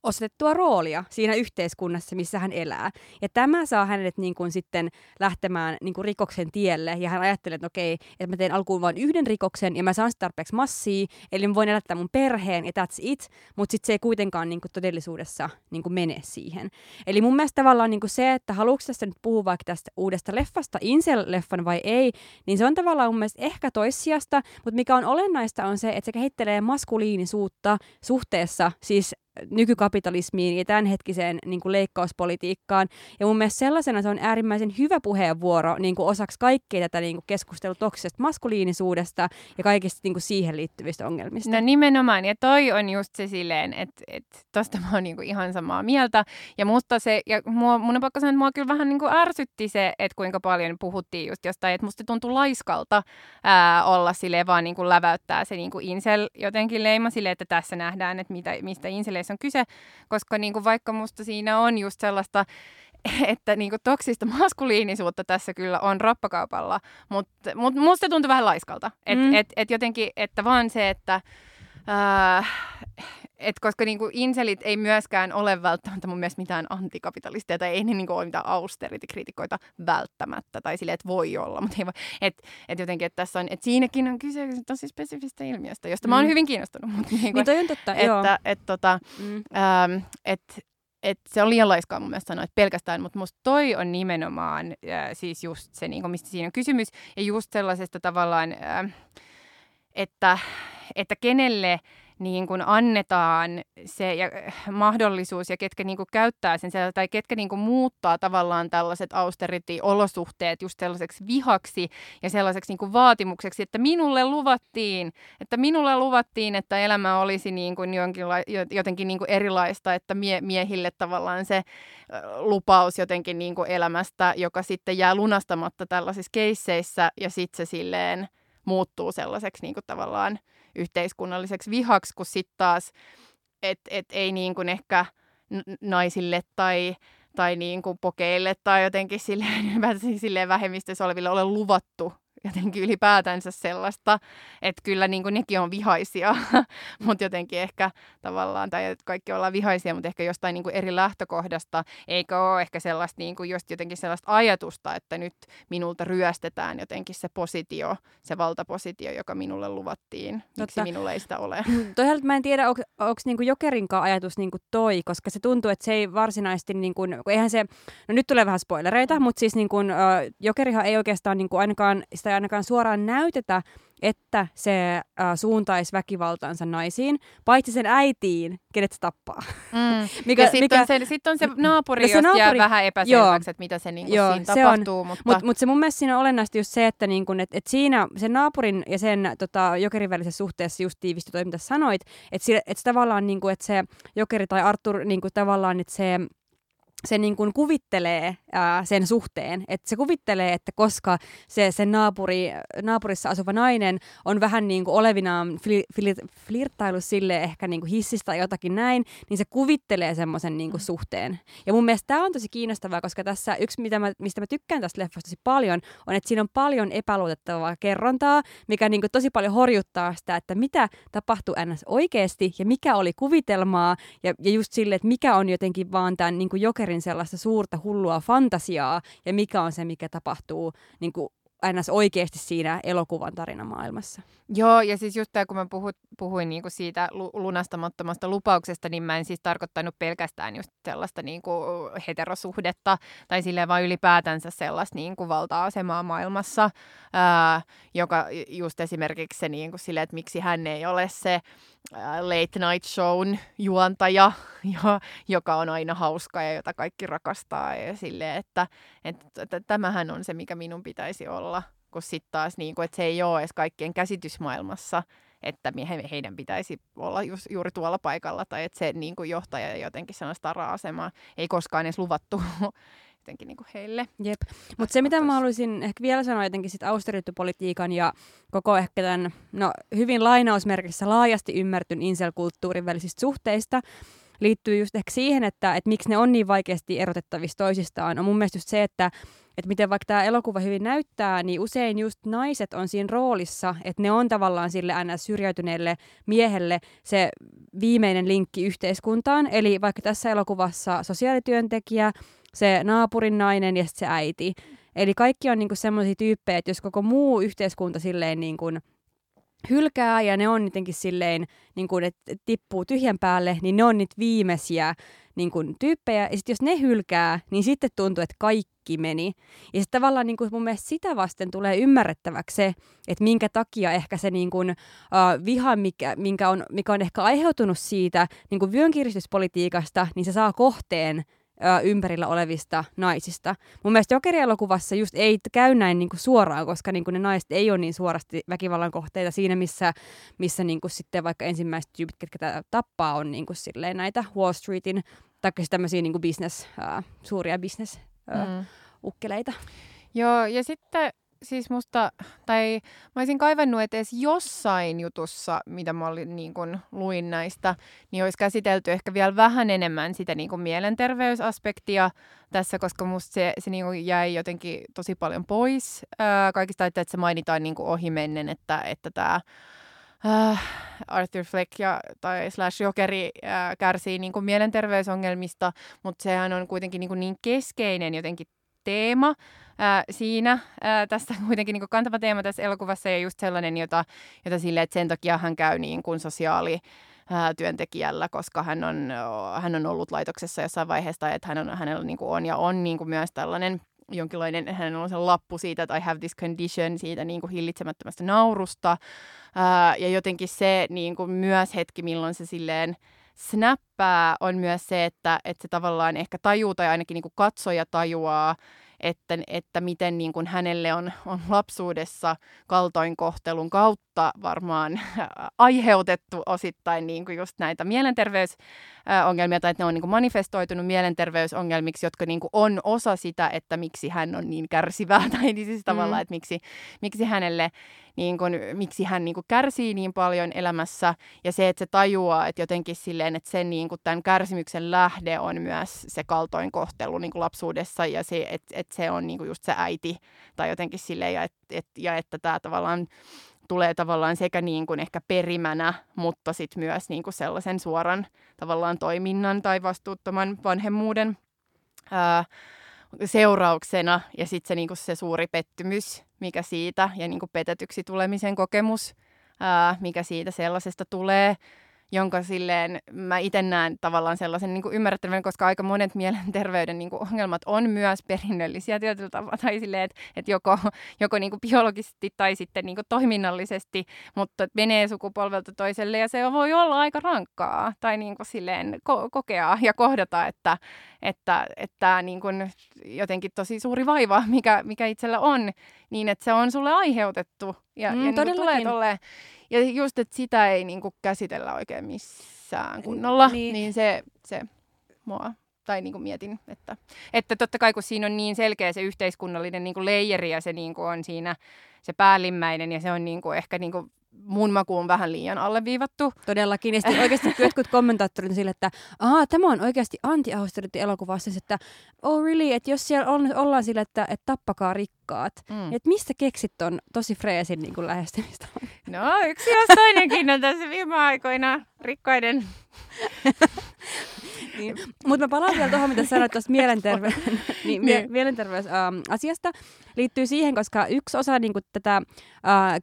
osoitettua roolia siinä yhteiskunnassa, missä hän elää. Ja tämä saa hänet niin kuin sitten lähtemään niin kuin rikoksen tielle, ja hän ajattelee, että okei, että mä teen alkuun vain yhden rikoksen, ja mä saan sitä tarpeeksi massia, eli mä voin elättää mun perheen, ja that's it, mutta sitten se ei kuitenkaan niin kuin todellisuudessa niin kuin mene siihen. Eli mun mielestä tavallaan niin kuin se, että haluatko tästä nyt puhua vaikka tästä uudesta leffasta, Incel-leffan vai ei, niin se on tavallaan mun mielestä ehkä toissijasta, mutta mikä on olennaista on se, että se kehittelee maskuliinisuutta suhteessa siis nykykapitalismiin ja tämänhetkiseen niin kuin leikkauspolitiikkaan. Ja mun mielestä sellaisena se on äärimmäisen hyvä puheenvuoro niin kuin osaksi kaikkea tätä niin kuin keskustelua toksisesta maskuliinisuudesta ja kaikista niin kuin siihen liittyvistä ongelmista. No nimenomaan, ja toi on just se silleen, että et, tosta mä oon niinku ihan samaa mieltä. Ja musta se, ja mua, mun on pakko sanoa, että mua kyllä vähän niinku ärsytti se, että kuinka paljon puhuttiin just jostain, että musta tuntui laiskalta ää, olla silleen vaan niinku läväyttää se niinku incel jotenkin leima silleen, että tässä nähdään, että mitä, mistä inceleissä on kyse, koska niinku vaikka musta siinä on just sellaista, että niinku toksista maskuliinisuutta tässä kyllä on rappakaupalla, mutta mut musta tuntuu vähän laiskalta. Että mm. et, et jotenkin, että vaan se, että Äh, et koska niinku inselit ei myöskään ole välttämättä mun mielestä mitään antikapitalisteja tai ei ne niinku ole mitään austerity-kriitikoita välttämättä tai sille, että voi olla, mutta ei voi. Et, et jotenkin, että tässä on, että siinäkin on kyse tosi spesifistä ilmiöstä, josta mm. mä oon mm. hyvin kiinnostunut. Mutta niinku, niin toi on totta, että, joo. Et, tota, mm. ähm, et, et se on liian laiskaa mun mielestä sanoa, että pelkästään, mutta musta toi on nimenomaan äh, siis just se, niin mistä siinä on kysymys, ja just sellaisesta tavallaan, äh, että, että kenelle niin kuin annetaan se ja, äh, mahdollisuus ja ketkä niin kuin käyttää sen tai ketkä niin kuin muuttaa tavallaan tällaiset austerity-olosuhteet just sellaiseksi vihaksi ja sellaiseksi niin kuin vaatimukseksi, että minulle luvattiin, että minulle luvattiin, että elämä olisi niin kuin jonkinla- jotenkin niin kuin erilaista, että mie- miehille tavallaan se lupaus jotenkin niin kuin elämästä, joka sitten jää lunastamatta tällaisissa keisseissä ja sitten se silleen muuttuu sellaiseksi niin kuin tavallaan yhteiskunnalliseksi vihaksi, kun sitten taas, että et ei niin kuin ehkä naisille tai, tai niin kuin pokeille tai jotenkin silleen, silleen vähemmistössä oleville ole luvattu jotenkin ylipäätänsä sellaista, että kyllä niin kuin nekin on vihaisia, mutta jotenkin ehkä tavallaan, tai kaikki ollaan vihaisia, mutta ehkä jostain niin kuin eri lähtökohdasta, eikä ole ehkä sellaista niin kuin just jotenkin sellaista ajatusta, että nyt minulta ryöstetään jotenkin se positio, se valtapositio, joka minulle luvattiin. Totta. Miksi minulle ei sitä ole? Mm, toisaalta mä en tiedä, onko, onko niin Jokerinkaan ajatus niin kuin toi, koska se tuntuu, että se ei varsinaisesti, niin kuin, eihän se, no nyt tulee vähän spoilereita, mutta siis niin kuin, Jokerihan ei oikeastaan niin kuin ainakaan sitä ei ainakaan suoraan näytetä, että se äh, suuntaisi väkivaltaansa naisiin, paitsi sen äitiin, kenet se tappaa. Mm. mikä, ja sitten mikä... on, se, sit on se naapuri, no se naapuri jää vähän epäselväksi, että mitä se, niinku joo, siinä se tapahtuu. On. Mutta mut, mut se mun mielestä siinä on olennaista just se, että niinku, et, et siinä sen naapurin ja sen tota, jokerin välisessä suhteessa just tiivistyi toi, mitä sanoit, että et se tavallaan, niinku, että se jokeri tai Artur niinku, tavallaan, että se se niin kuin kuvittelee ää, sen suhteen, että se kuvittelee, että koska se sen naapuri, naapurissa asuva nainen on vähän niin kuin olevinaan fli, fli, flirttailu sille ehkä niin kuin hissistä jotakin näin, niin se kuvittelee semmoisen niin kuin suhteen. Ja mun mielestä tämä on tosi kiinnostavaa, koska tässä yksi, mitä mä, mistä mä tykkään tästä leffasta tosi paljon, on, että siinä on paljon epäluotettavaa kerrontaa, mikä niin kuin tosi paljon horjuttaa sitä, että mitä tapahtuu ns. oikeasti ja mikä oli kuvitelmaa ja, ja just sille, että mikä on jotenkin vaan tämän niin kuin joker Jokerin sellaista suurta hullua fantasiaa ja mikä on se, mikä tapahtuu niin kuin aina oikeasti siinä elokuvan tarinamaailmassa. Joo, ja siis just tämä, kun mä puhut, puhuin niinku siitä lu- lunastamattomasta lupauksesta, niin mä en siis tarkoittanut pelkästään just sellaista niinku heterosuhdetta, tai silleen vaan ylipäätänsä sellaista niinku valta-asemaa maailmassa, ää, joka just esimerkiksi se niinku silleen, että miksi hän ei ole se late night shown juontaja, jo, joka on aina hauska ja jota kaikki rakastaa, ja silleen, että, että, että tämähän on se, mikä minun pitäisi olla kun sitten taas, niin kuin, että se ei ole edes kaikkien käsitysmaailmassa, että heidän pitäisi olla just, juuri tuolla paikalla, tai että se niin kuin johtaja jotenkin sellaista stara-asemaa ei koskaan edes luvattu jotenkin niin kuin heille. Jep. Mutta se, mitä mä haluaisin ehkä vielä sanoa jotenkin sit austeritypolitiikan ja koko ehkä tämän, no hyvin lainausmerkissä laajasti ymmärtyn inselkulttuurin välisistä suhteista, liittyy just ehkä siihen, että, että miksi ne on niin vaikeasti erotettavissa toisistaan. On mun mielestä just se, että, että miten vaikka tämä elokuva hyvin näyttää, niin usein just naiset on siinä roolissa, että ne on tavallaan sille aina syrjäytyneelle miehelle se viimeinen linkki yhteiskuntaan. Eli vaikka tässä elokuvassa sosiaalityöntekijä, se naapurin nainen ja sitten se äiti. Eli kaikki on niinku semmoisia tyyppejä, että jos koko muu yhteiskunta silleen niinku hylkää ja ne on jotenkin silleen, niin kuin, että tippuu tyhjän päälle, niin ne on niitä viimeisiä niin kuin, tyyppejä. Ja sitten jos ne hylkää, niin sitten tuntuu, että kaikki meni. Ja sitten tavallaan niin kuin mun mielestä sitä vasten tulee ymmärrettäväksi se, että minkä takia ehkä se niin kuin, uh, viha, mikä, minkä on, mikä on ehkä aiheutunut siitä niin kuin vyönkiristyspolitiikasta, niin se saa kohteen ö, ympärillä olevista naisista. Mun mielestä jokerielokuvassa just ei käy näin niin kuin suoraan, koska niin kuin ne naiset ei ole niin suorasti väkivallan kohteita siinä, missä, missä niin kuin sitten vaikka ensimmäiset tyypit, ketkä tätä tappaa, on niin kuin silleen näitä Wall Streetin, tai siis tämmöisiä niin kuin business, ö, suuria business Mm. ukkeleita. Joo, ja sitten siis musta, tai mä olisin kaivannut, että edes jossain jutussa, mitä mä olin, niin kun, luin näistä, niin olisi käsitelty ehkä vielä vähän enemmän sitä niin kun, mielenterveysaspektia tässä, koska musta se, se niin kun, jäi jotenkin tosi paljon pois ää, kaikista, että, että se mainitaan niin ohimennen, että, että tämä äh, Arthur Fleck ja, tai slash Jokeri äh, kärsii niin kuin mielenterveysongelmista, mutta sehän on kuitenkin niin, kuin niin keskeinen jotenkin teema ää, siinä. Ää, tässä kuitenkin niin kantava teema tässä elokuvassa ja just sellainen, jota, jota sille, että sen takia hän käy niin kuin sosiaali työntekijällä, koska hän on, hän on ollut laitoksessa jossain vaiheessa, että hän on, hänellä niin kuin on ja on niin kuin myös tällainen jonkinlainen, hänellä on se lappu siitä, että I have this condition, siitä niin kuin hillitsemättömästä naurusta. Ää, ja jotenkin se niin kuin myös hetki, milloin se silleen snappää, on myös se, että, että se tavallaan ehkä tajuu tai ainakin niin kuin katsoja tajuaa, että, että miten niin kuin hänelle on, on lapsuudessa kaltoinkohtelun kautta varmaan aiheutettu osittain niin kuin just näitä mielenterveysongelmia, tai että ne on niin kuin manifestoitunut mielenterveysongelmiksi, jotka niin kuin on osa sitä, että miksi hän on niin kärsivää, tai niin siis tavallaan, Mm. että miksi, miksi hänelle niin kuin, miksi hän niin kuin kärsii niin paljon elämässä. Ja se, että se tajuaa, että jotenkin silleen, että sen niin kuin tämän kärsimyksen lähde on myös se kaltoinkohtelu niin kuin lapsuudessa ja se, että, että se on niin kuin just se äiti tai jotenkin silleen ja, et, et, ja että tämä tavallaan tulee tavallaan sekä niin kuin ehkä perimänä, mutta sitten myös niin kuin sellaisen suoran tavallaan toiminnan tai vastuuttoman vanhemmuuden ää, seurauksena ja sitten se, niinku se suuri pettymys, mikä siitä ja niinku petetyksi tulemisen kokemus, ää, mikä siitä sellaisesta tulee, jonka silleen mä itse näen tavallaan sellaisen niin ymmärrettävän, koska aika monet mielenterveyden niin kuin ongelmat on myös perinnöllisiä tietyllä tavalla, tai silleen, että, että joko, joko niin kuin biologisesti tai sitten niin kuin toiminnallisesti, mutta menee sukupolvelta toiselle, ja se voi olla aika rankkaa, tai niin kuin silleen ko- kokea ja kohdata, että, että, että tämä niin kuin jotenkin tosi suuri vaiva, mikä, mikä itsellä on, niin että se on sulle aiheutettu, ja, Mm, ja niin tulee tolleen, ja just, että sitä ei niin kuin käsitellä oikein missään kunnolla, Niin. niin, niin se, se mua, tai niin kuin mietin, että, että totta kai kun siinä on niin selkeä se yhteiskunnallinen niin kuin leijeri ja se niin kuin on siinä se päällimmäinen ja se on niin kuin ehkä niin kuin mun makuun vähän liian alleviivattu. Todellakin. Ja sitten oikeasti jotkut kommentaattorit on sille, että Aha, tämä on oikeasti anti elokuva siis että oh really, että jos siellä on, ollaan sille, että, että tappakaa rikkaat, Mm. että mistä keksit on tosi freesin niin lähestymistä? No yksi jos toinenkin on tässä viime aikoina rikkaiden. niin. Mutta mä palaan vielä tuohon, mitä sanoit tuosta mielenterve- niin, mie- Niin. mielenterveysasiasta. Liittyy siihen, koska yksi osa niin kuin, tätä äh,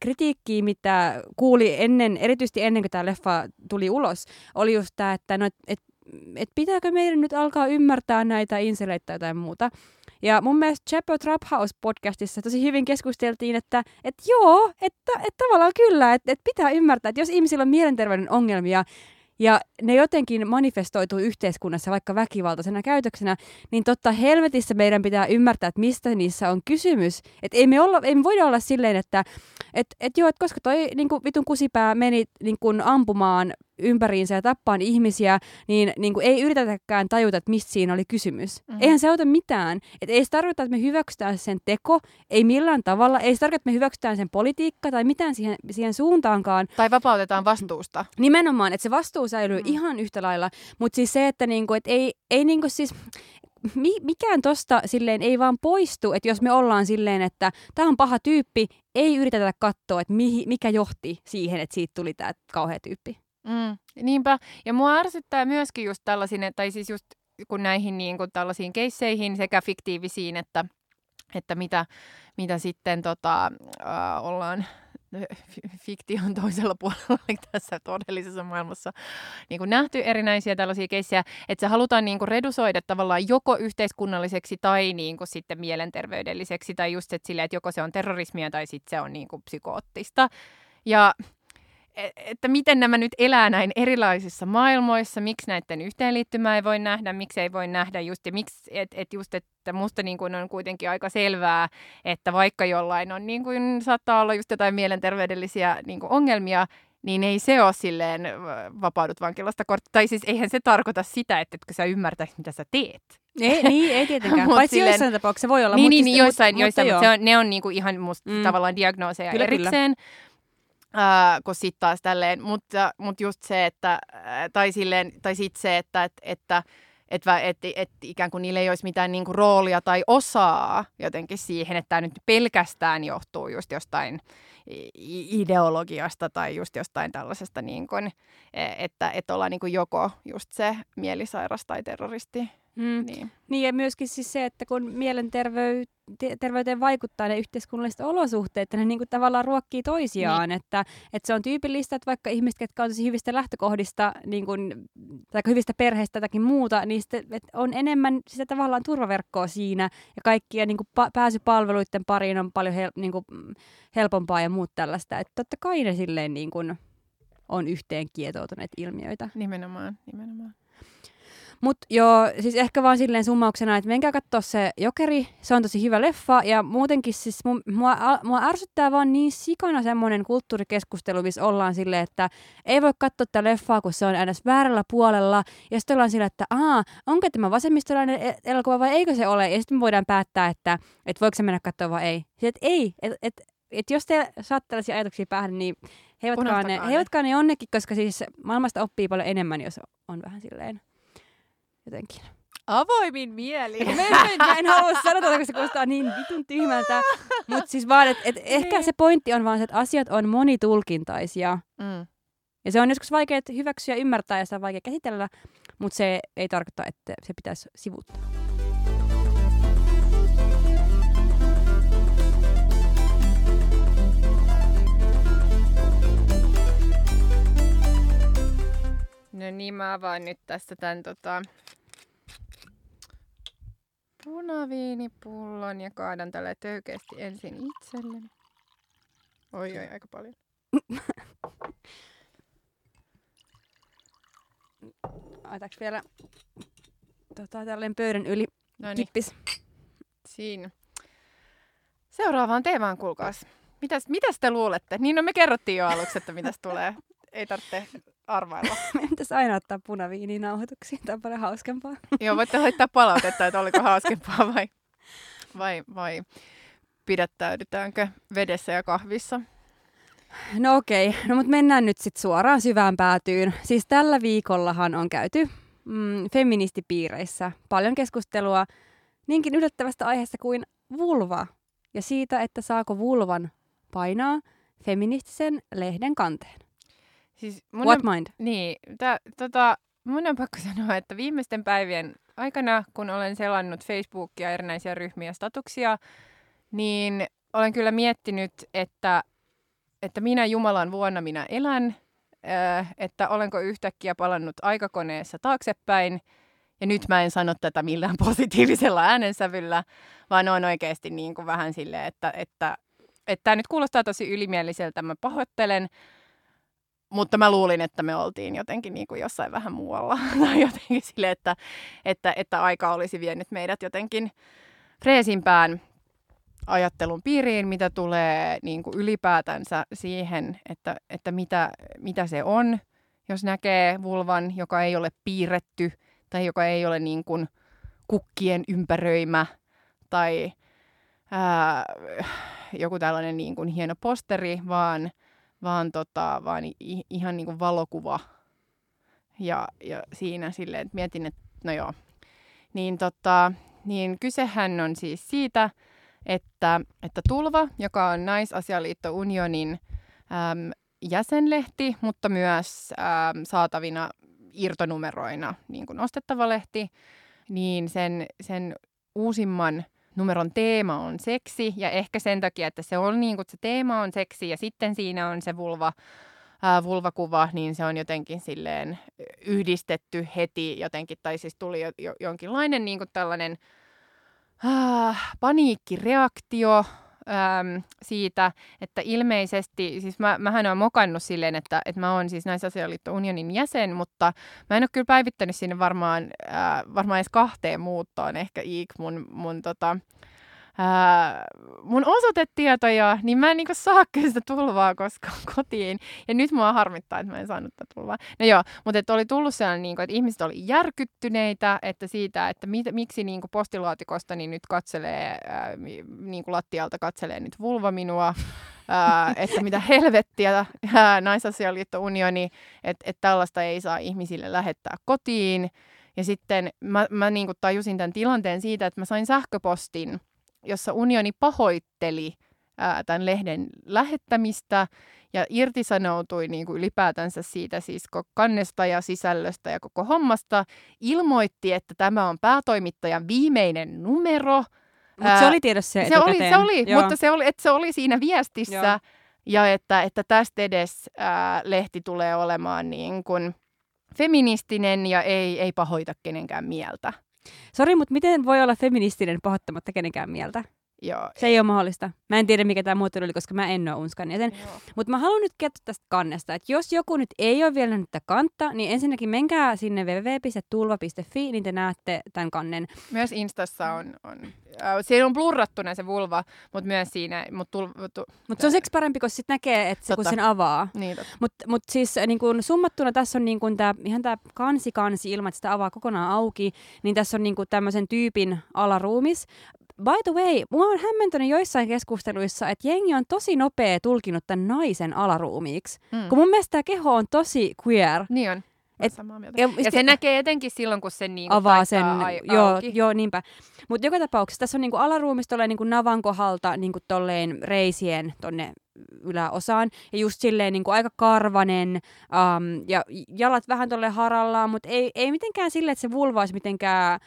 kritiikkiä, mitä kuuli ennen, erityisesti ennen kuin tämä leffa tuli ulos, oli just tämä, että no, et, et, et pitääkö meidän nyt alkaa ymmärtää näitä inseleitä tai jotain muuta. Ja mun mielestä Chapo Trap House podcastissa tosi hyvin keskusteltiin, että et joo, että et tavallaan kyllä, että et pitää ymmärtää, että jos ihmisillä on mielenterveyden ongelmia ja ne jotenkin manifestoituu yhteiskunnassa vaikka väkivaltaisena käytöksenä, niin totta helvetissä meidän pitää ymmärtää, että mistä niissä on kysymys. Että ei me, olla, ei me voida olla silleen, että et, et joo, et koska toi niin vitun kusipää meni niin ampumaan ympäriinsä ja tappaan ihmisiä, niin, niin kuin ei yritetäkään tajuta, että mistä siinä oli kysymys. Mm-hmm. Eihän se auta mitään. Et ei se tarkoita, että me hyväksytään sen teko, ei millään tavalla. Ei se tarkoita, että me hyväksytään sen politiikka tai mitään siihen, siihen suuntaankaan. Tai vapautetaan vastuusta. Nimenomaan, että se vastuu säilyy mm. ihan yhtä lailla. Mutta siis se, että niinku, et ei, ei niinku siis mi- mikään tosta silleen ei vaan poistu, että jos me ollaan silleen, että tämä on paha tyyppi, ei yritetä katsoa, että mihi, mikä johti siihen, että siitä tuli tämä kauhea tyyppi. Mm, niinpä. Ja mua ärsyttää myöskin just tällaisiin, tai siis just kun näihin niin kuin tällaisiin keisseihin sekä fiktiivisiin, että, että mitä, mitä sitten tota, äh, ollaan fiktion toisella puolella tässä todellisessa maailmassa niin kuin nähty erinäisiä tällaisia keissejä, että se halutaan niin kuin redusoida tavallaan joko yhteiskunnalliseksi tai niin kuin sitten mielenterveydelliseksi tai just että, sille, että joko se on terrorismia tai sitten se on niin kuin psykoottista. Ja että miten nämä nyt elää näin erilaisissa maailmoissa, miksi näiden yhteenliittymää ei voi nähdä, miksi ei voi nähdä just, ja miksi, et, et just, että musta niin kuin on kuitenkin aika selvää, että vaikka jollain on niin kuin, saattaa olla just jotain mielenterveydellisiä niin kuin ongelmia, niin ei se ole silleen vapaudut vankilasta kortti. Tai siis eihän se tarkoita sitä, että etkö sä ymmärtäisi, mitä sä teet. Ei, niin, ei tietenkään. Paitsi silleen, joissain tapauksissa voi olla. Niin, niin, niin joissain, mutta, joissain mutta, mutta se on, ne on niinku ihan musta mm. tavallaan diagnooseja kyllä, erikseen. Kyllä. Ää, kun sitten taas tälleen, mutta, mutta just se, että, tai, silleen, tai sitten se, että, että, että että et, et, ikään kuin niillä ei olisi mitään niinku roolia tai osaa jotenkin siihen, että tämä nyt pelkästään johtuu just jostain ideologiasta tai just jostain tällaisesta, niin kuin, e, että, että ollaan niin kuin joko just se mielisairas tai terroristi. Mm. Niin. niin ja myöskin siis se, että kun mielenterveyteen vaikuttaa ne yhteiskunnalliset olosuhteet, että ne niin kuin tavallaan ruokkii toisiaan, niin. että, että se on tyypillistä, että vaikka ihmiset, jotka on tosi hyvistä lähtökohdista niin kuin, tai hyvistä perheistä tai muuta, niin sitten, että on enemmän sitä tavallaan turvaverkkoa siinä ja kaikkia niin kuin pa- pääsy palveluiden pariin on paljon hel- niin kuin, helpompaa ja muut tällaista. Että totta kai ne silleen niin kuin, on yhteen kietoutuneet ilmiöitä. Nimenomaan, nimenomaan. Mutta joo, siis ehkä vaan silleen summauksena, että menkää katsoa se Jokeri, se on tosi hyvä leffa, ja muutenkin siis mu, mua, mua ärsyttää vaan niin sikana semmoinen kulttuurikeskustelu, missä ollaan silleen, että ei voi katsoa tätä leffaa, kun se on aina väärällä puolella, ja sitten ollaan silleen, että aah, onko tämä vasemmistolainen e-, elokuva vai eikö se ole, ja sitten me voidaan päättää, että, että voiko se mennä katsoa vai ei. Sitten, että ei, että et, et jos te saatte tällaisia ajatuksia päähän, niin heivatkaan ne, heivatkaan ne jonnekin, koska siis maailmasta oppii paljon enemmän, jos on vähän silleen jotenkin. Avoimin mieli. Mä en, mä en halua sanoa koska se kuulostaa niin vitun tyhmältä. Mutta siis vaan, että et ehkä niin. se pointti on vaan se, että asiat on monitulkintaisia. Mm. Ja se on joskus vaikea hyväksyä ja ymmärtää ja sitä on vaikea käsitellä, mutta se ei tarkoita, että se pitäisi sivuttaa. No niin, mä avaan nyt tästä tämän tota, punaviinipullon ja kaadan tällä töykeästi ensin itselleni. Oi, oi, aika paljon. Otaks vielä tota, tälleen pöydän yli Noniin. kippis? Siinä. Seuraavaan teemaan, kuulkaas. Mitäs, mitäs te luulette? Niin no me kerrottiin jo aluksi, että mitäs tulee. Ei tarvitse arvailla. Meidän pitäisi aina ottaa punaviininauhoituksia, tämä on paljon hauskempaa. Joo, voitte laittaa palautetta, että oliko hauskempaa vai, vai, vai pidättäydytäänkö vedessä ja kahvissa. No okei, no mutta mennään nyt sitten suoraan syvään päätyyn. Siis tällä viikollahan on käyty mm, feministipiireissä paljon keskustelua niinkin yllättävästä aiheesta kuin vulva ja siitä, että saako vulvan painaa feministisen lehden kanteen. Siis mun What on, mind? Niin, tä, tota, mun on pakko sanoa, että viimeisten päivien aikana, kun olen selannut Facebookia, erinäisiä ryhmiä statuksia, niin olen kyllä miettinyt, että, että minä Jumalan vuonna minä elän, äh, että olenko yhtäkkiä palannut aikakoneessa taaksepäin, ja nyt mä en sano tätä millään positiivisella äänensävyllä, vaan on oikeasti niin kuin vähän silleen, että, että, että tämä nyt kuulostaa tosi ylimieliseltä, mä pahoittelen, mutta mä luulin, että me oltiin jotenkin niin kuin jossain vähän muualla. tai jotenkin sille, että, että, että aika olisi vienyt meidät jotenkin freesimpään ajattelun piiriin, mitä tulee niin kuin ylipäätänsä siihen, että, että mitä, mitä se on jos näkee vulvan, joka ei ole piirretty tai joka ei ole niin kuin kukkien ympäröimä tai ää, joku tällainen niin kuin hieno posteri, vaan, vaan, tota, vaan ihan niin kuin valokuva. Ja, ja siinä silleen, että mietin, että no joo. Niin, tota, niin kysehän on siis siitä, että, että Tulva, joka on Naisasialiitto Unionin äm, jäsenlehti, mutta myös äm, saatavina irtonumeroina niin kuin ostettava lehti, niin sen, sen uusimman numeron teema on seksi, ja ehkä sen takia, että se on niin kuin, se teema on seksi, ja sitten siinä on se vulva, ää, vulvakuva, niin se on jotenkin silleen yhdistetty heti jotenkin, tai siis tuli jo, jo, jonkinlainen niin kuin tällainen äh, paniikkireaktio äm, siitä, että ilmeisesti, siis mä, mähän olen mokannut silleen, että, että mä oon siis naisasialiitto unionin jäsen, mutta mä en ole kyllä päivittänyt sinne varmaan, äh, varmaan edes kahteen muuttoon ehkä Iik mun, mun tota, ää, mun osoitetietoja, niin mä en niinku saa kyllä sitä tulvaa koskaan kotiin. Ja nyt mua harmittaa, että mä en saanut tätä tulvaa. No joo, mutta että oli tullut sellainen, niinku, että ihmiset oli järkyttyneitä, että siitä, että mit, miksi niinku postilaatikosta niin nyt katselee, ää, niinku lattialta katselee nyt vulva minua. Ää, että mitä helvettiä ää, naisasialiitto unioni, että, että tällaista ei saa ihmisille lähettää kotiin. Ja sitten mä, mä niin tajusin tämän tilanteen siitä, että mä sain sähköpostin jossa unioni pahoitteli ää, tämän lehden lähettämistä ja irtisanoutui niin kuin ylipäätänsä siitä siis kannesta ja sisällöstä ja koko hommasta. Ilmoitti, että tämä on päätoimittajan viimeinen numero. Mutta se oli tiedossa se Se oli, se oli mutta se oli, että se oli siinä viestissä. Joo. Ja että, että tästä edes ää, lehti tulee olemaan niin kuin feministinen ja ei, ei pahoita kenenkään mieltä. Sori, mutta miten voi olla feministinen pahoittamatta kenenkään mieltä? Joo. Se ei ole mahdollista. Mä en tiedä, mikä tämä muotoilu oli, koska mä en ole Unskan jäsen. Mutta mä haluan nyt kertoa tästä kannesta, että jos joku nyt ei ole vielä nähnyt tätä kantta, niin ensinnäkin menkää sinne www.tulva.fi, niin te näette tämän kannen. Myös Instassa on, on äh, siinä on blurrattuna se vulva, mutta myös siinä. Mutta tu, mut se on siksi parempi, kun sitten näkee, että se, kun sen avaa. Niin, mutta mut siis äh, niin kun summattuna tässä on niin kun tää, ihan tämä kansi kansi ilman, että sitä avaa kokonaan auki, niin tässä on niin tämmöisen tyypin alaruumis by the way, mua on hämmentänyt joissain keskusteluissa, että jengi on tosi nopea tulkinut tämän naisen alaruumiiksi. Mm. Kun mun mielestä tämä keho on tosi queer. Niin on. Et. Ja, ja se näkee etenkin silloin, kun se niinku avaa sen, ai, joo, joo, niinpä. Mutta joka tapauksessa tässä on niinku alaruumista tolleen niinku navan kohdalta niinku tolleen reisien tonne yläosaan. Ja just silleen niinku aika karvanen um, ja jalat vähän tolle harallaan, mutta ei, ei mitenkään silleen, että se vulva olisi mitenkään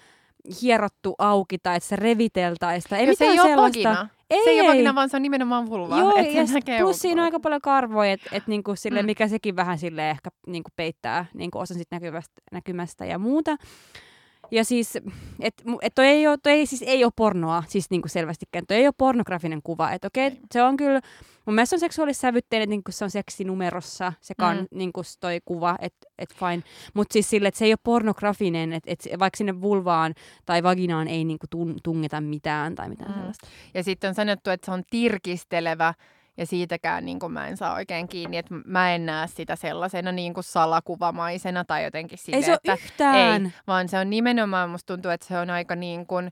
hierottu auki tai että se reviteltäisiin. Ei se ei ole vagina. Ei, se ei, ei ole vagina, vaan se on nimenomaan vulva. Joo, ja plus siinä on aika paljon karvoja, että et niinku sille, mm. mikä sekin vähän sille ehkä niinku peittää niinku osan sit näkymästä, näkymästä ja muuta. Ja siis, että et toi ei, ole, toi ei, siis ei ole pornoa, siis niinku selvästikään. Toi ei ole pornografinen kuva. Että okei, okay, se on kyllä, mun mielestä on seksuaalissävytteinen, niin se on seksinumerossa, se kan, mm. niin toi kuva, että et fine. Mutta siis sille, että se ei ole pornografinen, että et vaikka sinne vulvaan tai vaginaan ei niinku tungeta mitään tai mitään mm. sellaista. Ja sitten on sanottu, että se on tirkistelevä ja siitäkään niin kuin mä en saa oikein kiinni, että mä en näe sitä sellaisena niin kuin salakuvamaisena tai jotenkin silleen, Ei se että, yhtään. Ei, vaan se on nimenomaan, musta tuntuu, että se on aika niin kuin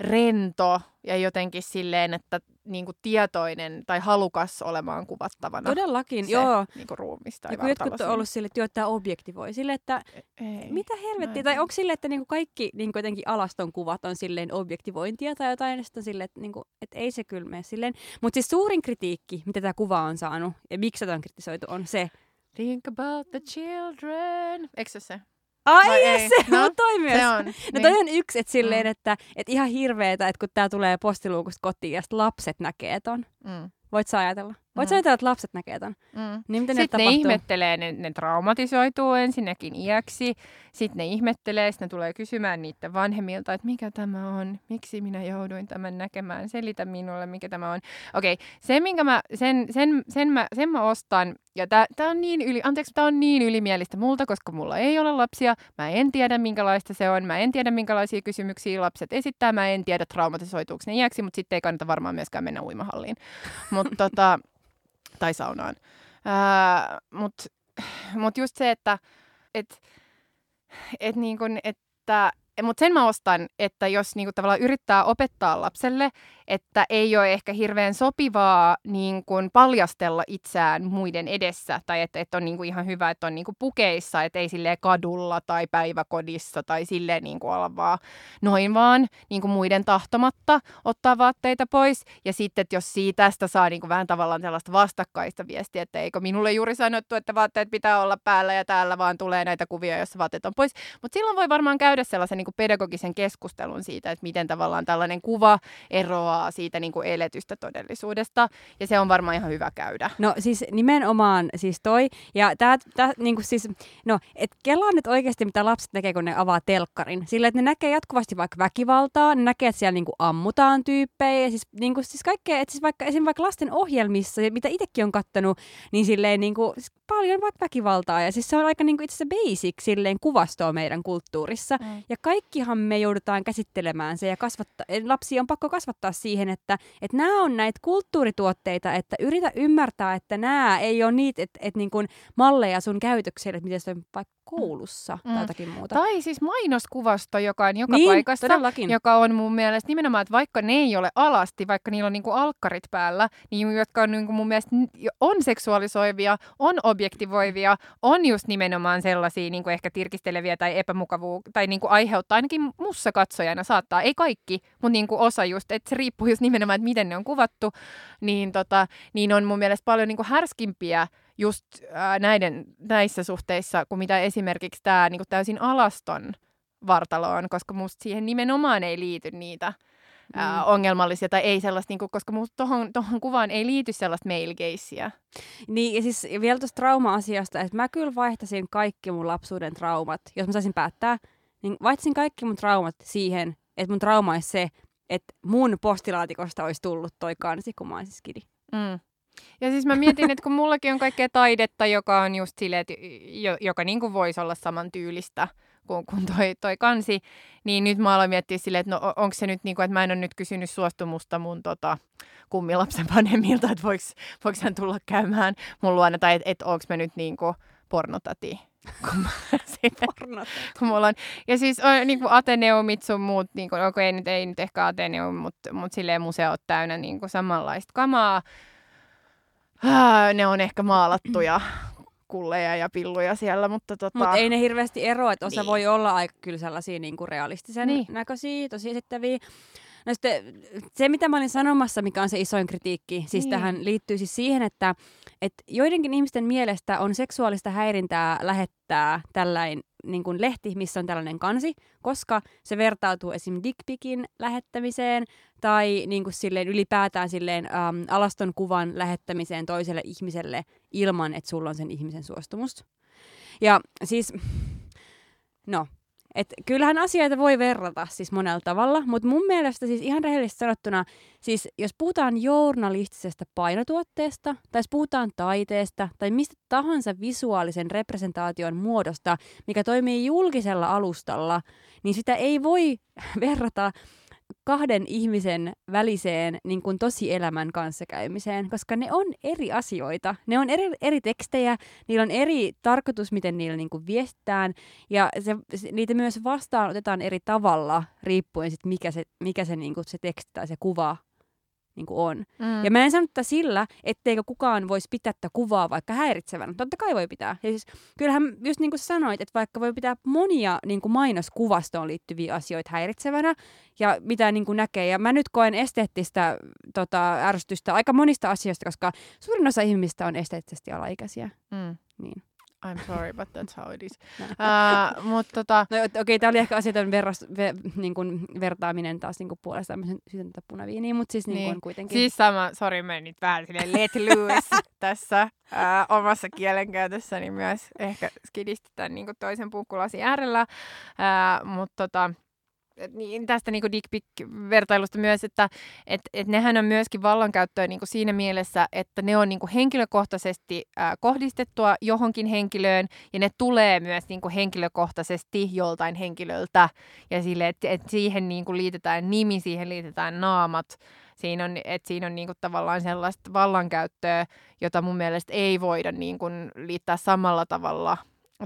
rento ja jotenkin silleen, että niin kuin tietoinen tai halukas olemaan kuvattavana. Todellakin, se, joo. Niin kuin ruumista tai jotkut on ollut sille, että joo, tämä objektivoi. Sille, että e- ei, mitä helvettiä. Tai onko sille, että niin kuin kaikki niin kuin jotenkin alaston kuvat on silleen objektivointia tai jotain, ja sitten sille, että, niin kuin, että ei se kyllä mene silleen. Mutta siis suurin kritiikki, mitä tämä kuva on saanut, ja miksi tätä on kritisoitu, on se, Think about the children. Eikö se se? Ai ei, se, no, toi myös. Se on. No niin. toi on yksi, että silleen, mm. että, että ihan hirveetä, että kun tää tulee postiluukusta kotiin ja lapset näkee ton. Mm. Voit sä ajatella? Voit mm. ajatella, että lapset näkee ton? Mm. Niin miten sitten ne, ne ihmettelee, ne, ne traumatisoituu ensinnäkin iäksi. Sitten ne ihmettelee, sitten ne tulee kysymään niiden vanhemmilta, että mikä tämä on, miksi minä jouduin tämän näkemään, selitä minulle, mikä tämä on. Okei, okay, se, minkä mä, sen, sen, sen, mä, sen mä ostan, ja tämä on niin yli, anteeksi, tämä on niin ylimielistä multa, koska mulla ei ole lapsia, mä en tiedä minkälaista se on, mä en tiedä minkälaisia kysymyksiä lapset esittää, mä en tiedä traumatisoituuko ne iäksi, mutta sitten ei kannata varmaan myöskään mennä uimahalliin. Mutta tota, tai saunaan. Mutta mut just se, että et, et niin kun, että mutta sen mä ostan, että jos niinku tavallaan yrittää opettaa lapselle, että ei ole ehkä hirveän sopivaa niin kuin paljastella itseään muiden edessä, tai että, että on niin kuin ihan hyvä, että on niin kuin pukeissa, että ei sille kadulla tai päiväkodissa tai silleen niin kuin olla vaan noin vaan niin kuin muiden tahtomatta ottaa vaatteita pois. Ja sitten, että jos siitä tästä saa niin kuin vähän tavallaan sellaista vastakkaista viestiä, että eikö minulle juuri sanottu, että vaatteet pitää olla päällä ja täällä vaan tulee näitä kuvia, joissa vaatteet on pois. Mutta silloin voi varmaan käydä sellaisen niin kuin pedagogisen keskustelun siitä, että miten tavallaan tällainen kuva eroaa siitä niin kuin eletystä todellisuudesta, ja se on varmaan ihan hyvä käydä. No siis nimenomaan siis toi, ja tää, tää niin kuin siis, no, et kelaa nyt oikeasti, mitä lapset näkee, kun ne avaa telkkarin. Sillä, että ne näkee jatkuvasti vaikka väkivaltaa, ne näkee, että siellä niin kuin ammutaan tyyppejä, ja siis, niin kuin, siis kaikkea, että siis vaikka, esimerkiksi vaikka lasten ohjelmissa, mitä itsekin on kattanut, niin silleen niin kuin, siis paljon vaikka väkivaltaa, ja siis se on aika niin kuin itse asiassa basic silleen kuvastoa meidän kulttuurissa, mm. ja kaikkihan me joudutaan käsittelemään se, ja kasvattaa, lapsi on pakko kasvattaa siihen, että, että nämä on näitä kulttuurituotteita, että yritä ymmärtää, että nämä ei ole niitä että, että niin kuin malleja sun käytökselle, että miten on vaikka koulussa mm. tai jotakin muuta. Tai siis mainoskuvasto, joka on joka niin, paikassa, todellakin. joka on mun mielestä nimenomaan, että vaikka ne ei ole alasti, vaikka niillä on niinku alkkarit päällä, niin jotka on niinku mun mielestä on seksuaalisoivia, on objektivoivia, on just nimenomaan sellaisia niinku ehkä tirkisteleviä tai epämukavuu, tai niinku aiheuttaa ainakin mussa katsojana saattaa, ei kaikki, mutta niinku osa just, että se riippuu just nimenomaan, että miten ne on kuvattu, niin, tota, niin on mun mielestä paljon niinku härskimpiä just ää, näiden, näissä suhteissa kuin mitä esimerkiksi tämä niin täysin alaston vartalo on, koska musta siihen nimenomaan ei liity niitä mm. ää, ongelmallisia tai ei sellaista, niin kuin, koska musta tohon, tohon kuvaan ei liity sellaista male Niin, ja siis vielä tuosta trauma-asiasta, että mä kyllä vaihtasin kaikki mun lapsuuden traumat, jos mä saisin päättää, niin vaihtasin kaikki mun traumat siihen, että mun trauma olisi se, että mun postilaatikosta olisi tullut toi kansi, kun mä olisin skidi. Mm. Ja siis mä mietin, että kun mullakin on kaikkea taidetta, joka on just silleen, että joka niin kuin voisi olla samantyylistä kuin, kuin toi, toi kansi, niin nyt mä aloin miettiä silleen, että no onko se nyt niin kuin, että mä en ole nyt kysynyt suostumusta mun tota, kummilapsen vanhemmilta, että voiko, voiko hän tulla käymään mun luona, tai että et, onko mä nyt niin kuin pornotati. kun, mä, kun mulla on, ja siis on niin kuin Ateneumit sun muut, niin kuin, okay, ei, nyt, ei nyt ehkä Ateneum, mutta mut silleen museot täynnä niin kuin samanlaista kamaa, ne on ehkä maalattuja kulleja ja pilluja siellä, mutta tota... Mut ei ne hirveästi eroa, että osa niin. voi olla aika kyllä sellaisia niin kuin realistisen niin. näköisiä, tosi esittäviä. No sitten se, mitä mä olin sanomassa, mikä on se isoin kritiikki, siis niin. tähän liittyy siis siihen, että, että joidenkin ihmisten mielestä on seksuaalista häirintää lähettää tällainen niin kuin lehti, missä on tällainen kansi, koska se vertautuu esim. dickpikin lähettämiseen tai niin kuin silleen ylipäätään silleen äm, alaston kuvan lähettämiseen toiselle ihmiselle ilman, että sulla on sen ihmisen suostumus. Ja siis, no, et kyllähän asioita voi verrata siis monella tavalla, mutta mun mielestä siis ihan rehellisesti sanottuna, siis jos puhutaan journalistisesta painotuotteesta, tai jos puhutaan taiteesta, tai mistä tahansa visuaalisen representaation muodosta, mikä toimii julkisella alustalla, niin sitä ei voi verrata kahden ihmisen väliseen niin kuin tosielämän kanssakäymiseen, koska ne on eri asioita. Ne on eri, eri tekstejä, niillä on eri tarkoitus, miten niillä niin kuin viestitään, ja se, niitä myös vastaan otetaan eri tavalla, riippuen sit mikä se, mikä se, niin kuin se teksti tai se kuva niin kuin on. Mm. Ja mä en sano tätä sillä, etteikö kukaan voisi pitää tätä kuvaa vaikka häiritsevänä. Totta kai voi pitää. Ja siis, kyllähän just niin kuin sanoit, että vaikka voi pitää monia niin kuin mainoskuvastoon liittyviä asioita häiritsevänä ja mitä niin kuin näkee. Ja mä nyt koen esteettistä tota, ärsytystä aika monista asioista, koska suurin osa ihmistä on esteettisesti alaikäisiä. Mm. Niin. I'm sorry, but that's how it is. uh, mutta tota... No, okei, okay, tämä oli ehkä asioiden verras, ve, niin kuin, vertaaminen taas niin kuin puolesta tämmöisen punaviiniin, mutta siis niin. Niin kuin, kuitenkin. Siis sama, sorry, mä nyt vähän silleen let loose tässä uh, omassa kielenkäytössäni myös ehkä skidistetään niin kuin toisen puukkulasin äärellä, uh, mutta tota, niin tästä niin dick vertailusta myös, että et, et nehän on myöskin vallankäyttöä niin siinä mielessä, että ne on niin henkilökohtaisesti äh, kohdistettua johonkin henkilöön ja ne tulee myös niin henkilökohtaisesti joltain henkilöltä. Ja sille, että et siihen niin liitetään nimi, siihen liitetään naamat, Siinä on, että siinä on niinku tavallaan sellaista vallankäyttöä, jota mun mielestä ei voida niinku liittää samalla tavalla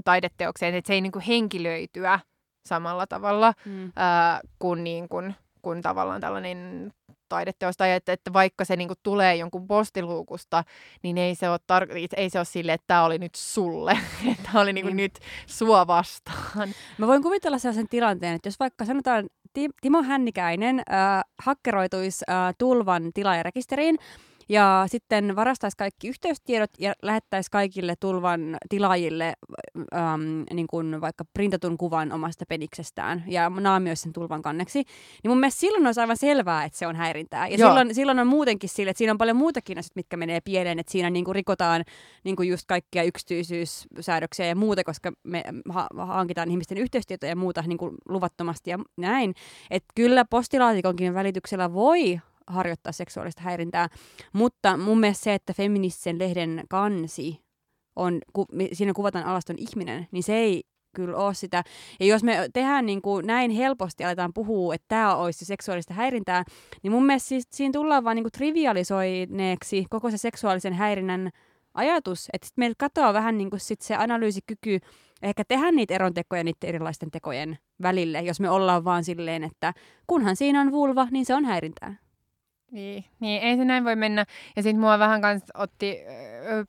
taideteokseen, että se ei niinku henkilöityä samalla tavalla Mm. ää, kuin, niin kuin, kuin tavallaan tällainen taideteos, tai että, että vaikka se niin kuin tulee jonkun postiluukusta, niin ei se ole, tar- ei se ole sille, että tämä oli nyt sulle, että tämä oli niin kuin Niin. nyt sua vastaan. Mä voin kuvitella sellaisen tilanteen, että jos vaikka sanotaan Ti- Timo Hännikäinen äh, hakkeroituisi äh, tulvan tilaajarekisteriin ja sitten varastaisi kaikki yhteystiedot ja lähettäisi kaikille tulvan tilaajille ähm, niin kuin vaikka printatun kuvan omasta peniksestään ja naamioisi sen tulvan kanneksi, niin mun mielestä silloin olisi aivan selvää, että se on häirintää. Ja Joo. silloin, silloin on muutenkin sille, että siinä on paljon muutakin asioita, mitkä menee pieleen, että siinä niin kuin rikotaan niin kuin just kaikkia yksityisyyssäädöksiä ja muuta, koska me ha- hankitaan ihmisten yhteystietoja ja muuta niin kuin luvattomasti ja näin. Että kyllä postilaatikonkin välityksellä voi harjoittaa seksuaalista häirintää, mutta mun mielestä se, että feministisen lehden kansi on, ku, siinä kuvataan alaston ihminen, niin se ei kyllä ole sitä. Ja jos me tehdään niin kuin näin helposti, aletaan puhua, että tämä olisi se seksuaalista häirintää, niin mun mielestä siis, siinä tullaan vaan niin kuin trivialisoineeksi koko se seksuaalisen häirinnän ajatus, että sit meiltä katoaa vähän niin kuin sit se analyysikyky ehkä tehdä niitä erontekoja niiden erilaisten tekojen välille, jos me ollaan vaan silleen, että kunhan siinä on vulva, niin se on häirintää. Niin, niin, ei se näin voi mennä. Ja sitten mua vähän kans otti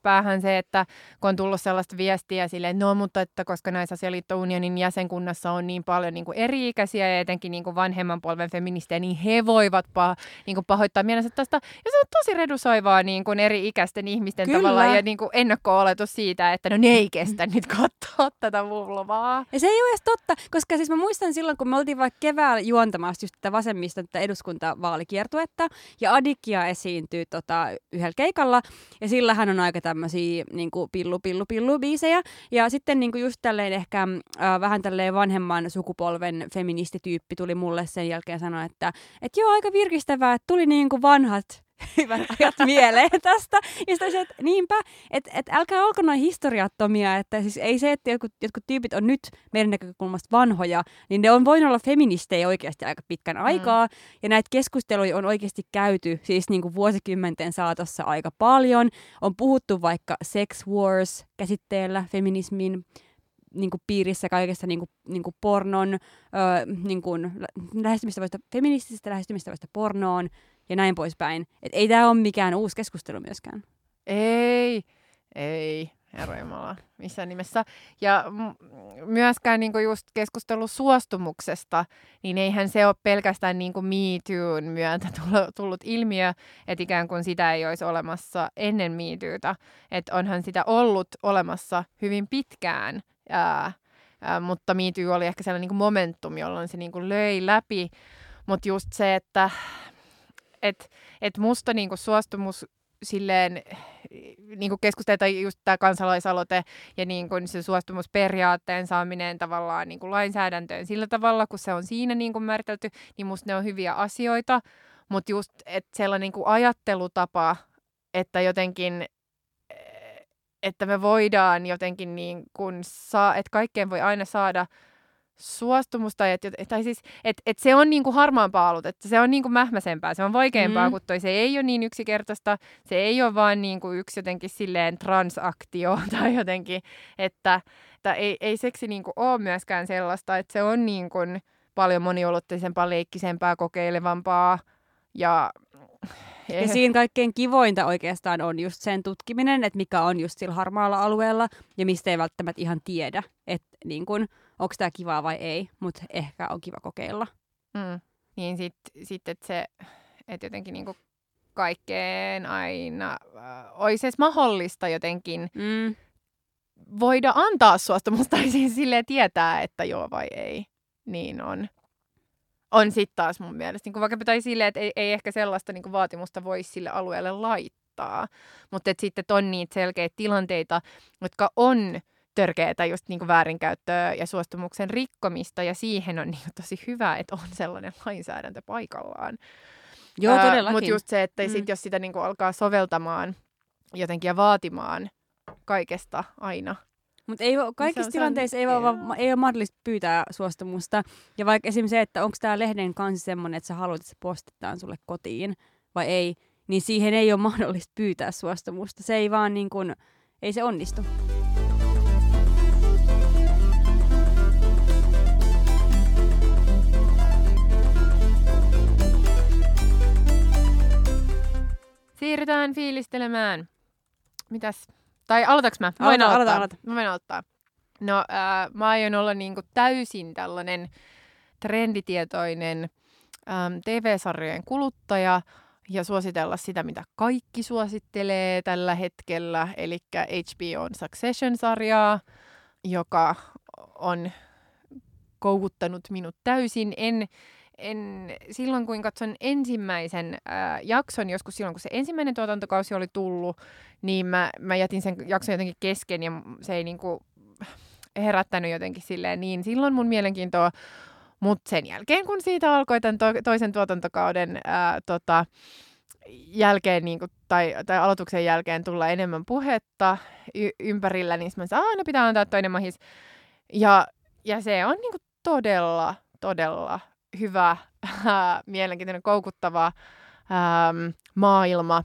päähän se, että kun on tullut sellaista viestiä silleen, no mutta että koska naisasialiitto-unionin jäsenkunnassa on niin paljon niin kuin eri-ikäisiä ja etenkin niin kuin vanhemman polven feministejä, niin he voivat pah, niin kuin pahoittaa mielensä tästä. Ja se on tosi redusoivaa niin kuin eri-ikäisten ihmisten Kyllä. tavalla ja niin kuin ennakko-oletus siitä, että no ne ei kestä nyt katsoa tätä vulvaa. Ja se ei ole edes totta, koska siis mä muistan silloin, kun me oltiin vaikka keväällä juontamassa just tätä vasemmista tätä eduskuntavaalikiertuetta, ja Adikia esiintyy tota, yhdellä keikalla, ja sillä hän on aika tämmöisiä niin pillu, pillu, pillu biisejä, ja sitten niin just tälleen ehkä äh, vähän tälleen vanhemman sukupolven feministityyppi tuli mulle sen jälkeen sanoa, että et joo, aika virkistävää, että tuli niin vanhat hyvät ajat mieleen tästä. Ja sitten se, että niinpä, että et älkää olko noin historiattomia, että siis ei se, että jotkut, jotkut tyypit on nyt meidän näkökulmasta vanhoja, niin ne on voinut olla feministejä oikeasti aika pitkän aikaa, ja näitä keskusteluja on oikeasti käyty siis niin kuin vuosikymmenten saatossa aika paljon. On puhuttu vaikka sex wars käsitteellä feminismin niin kuin piirissä kaikesta niin kuin, niin kuin pornon, öö, niin kuin, lä- lähestymistavasta, feministisestä lähestymistavasta pornoon ja näin poispäin. Et ei tämä ole mikään uusi keskustelu myöskään. Ei, ei, herra Jumala, missään nimessä. Ja myöskään niinku just keskustelu suostumuksesta, niin eihän se ole pelkästään niinku Me Toon myötä tullut, ilmiö, että ikään kuin sitä ei olisi olemassa ennen Me Tootä. Että onhan sitä ollut olemassa hyvin pitkään, ää, ää, mutta Me Too oli ehkä sellainen niinku momentum, jolloin se niinku löi läpi. Mutta just se, että et, et musta niinku suostumus silleen niin kuin keskustelua, tai just tämä kansalaisaloite ja niin kuin se suostumusperiaatteen saaminen tavallaan niin kuin lainsäädäntöön sillä tavalla, kun se on siinä niin kuin määritelty, niin musta ne on hyviä asioita, mutta just että sellainen niin kuin ajattelutapa, että jotenkin että me voidaan jotenkin niin kuin saa, että kaikkeen voi aina saada suostumusta, et, tai siis, että et se on niinku harmaampaa ollut, että se on niinku mähmäsempää, se on vaikeampaa Mm. kuin toi, se ei ole niin yksinkertaista, se ei ole vaan niinku yksi jotenkin silleen transaktio tai jotenkin, että, että ei, ei seksi niinku ole myöskään sellaista, että se on niinku paljon moniulotteisempaa, leikkisempää, kokeilevampaa ja Ja siinä kaikkein kivointa oikeastaan on just sen tutkiminen, että mikä on just sillä harmaalla alueella ja mistä ei välttämättä ihan tiedä, että niin kun, onko tämä kivaa vai ei, mutta ehkä on kiva kokeilla. Mm. Niin sitten, sit, että se, että jotenkin niinku kaikkeen aina äh, olisi edes mahdollista jotenkin Mm. voida antaa suostumusta tai siis silleen tietää, että joo vai ei. Niin on. On sitten taas mun mielestä. Niin vaikka tai silleen, että ei, ei ehkä sellaista niin vaatimusta voi sille alueelle laittaa. Mutta sitten on niitä selkeitä tilanteita, jotka on törkeätä just niin väärinkäyttöä ja suostumuksen rikkomista. Ja siihen on niin tosi hyvä, että on sellainen lainsäädäntö paikallaan. Joo, todellakin. Mutta just se, että Mm. sit, jos sitä niinku alkaa soveltamaan jotenkin ja vaatimaan kaikesta aina. Mutta ei, vo- kaikissa tilanteissa ei, joo. vaan, ei ole mahdollista pyytää suostumusta. Ja vaikka esimerkiksi se, että onko tämä lehden kansi semmoinen, että sä haluat, että se postitaan sulle kotiin, vai ei, niin siihen ei ole mahdollista pyytää suostumusta. Se ei vaan niin kuin, ei se onnistu. Siirrytään fiilistelemään. Mitäs? Tai aloitaks mä? Voin Aloita, aloita, aloita. Mä voin aloittaa. No, äh, mä aion olla niinku täysin tällainen trenditietoinen ähm, TV-sarjojen kuluttaja ja suositella sitä, mitä kaikki suosittelee tällä hetkellä, eli HBOn Succession-sarjaa, joka on koukuttanut minut täysin. En, en, silloin kun katson ensimmäisen ää, jakson, joskus silloin kun se ensimmäinen tuotantokausi oli tullut, niin mä, mä jätin sen jakson jotenkin kesken ja se ei niinku herättänyt jotenkin silleen niin silloin mun mielenkiintoa. Mutta sen jälkeen, kun siitä alkoi tämän to- toisen tuotantokauden ää, tota, jälkeen niin kuin, tai, tai aloituksen jälkeen tulla enemmän puhetta y- ympärillä, niin mä sanoin, aina pitää antaa toinen mahis. Ja, ja se on niin kuin, todella, todella hyvä, mielenkiintoinen, koukuttava ähm, maailma,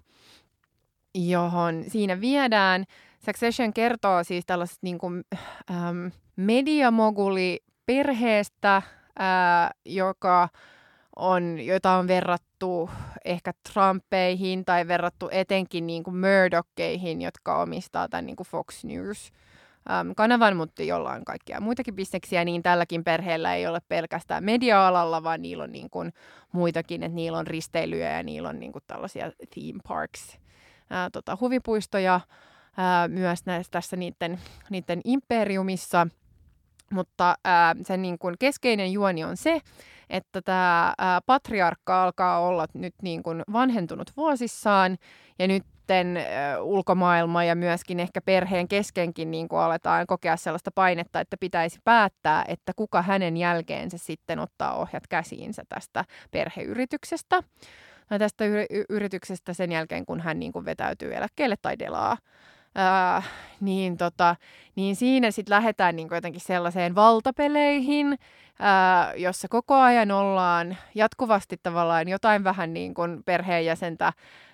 johon siinä viedään. Succession kertoo siis tällaisesta niin kuin, ähm, mediamoguli perheestä, ää, joka on, jota on verrattu ehkä Trumpeihin tai verrattu etenkin niin kuin jotka omistaa tämän niin kuin Fox News äm, kanavan, mutta jolla on kaikkia muitakin bisneksiä, niin tälläkin perheellä ei ole pelkästään media-alalla, vaan niillä on niin kuin muitakin, että niillä on risteilyjä ja niillä on niin kuin tällaisia theme parks, ää, tota, huvipuistoja ää, myös näissä, tässä niiden, niiden imperiumissa. Mutta ää, sen niin kuin keskeinen juoni on se, että tämä patriarkka alkaa olla nyt niin kuin vanhentunut vuosissaan ja nyt ulkomaailma ja myöskin ehkä perheen keskenkin niin kuin aletaan kokea sellaista painetta, että pitäisi päättää, että kuka hänen jälkeensä sitten ottaa ohjat käsiinsä tästä perheyrityksestä. Tai tästä y- yrityksestä sen jälkeen, kun hän niin kuin vetäytyy eläkkeelle tai delaa. Ää, niin, tota, niin siinä sitten lähdetään niin jotenkin sellaiseen valtapeleihin, ää, jossa koko ajan ollaan jatkuvasti tavallaan jotain vähän niin kuin perheenjäsentä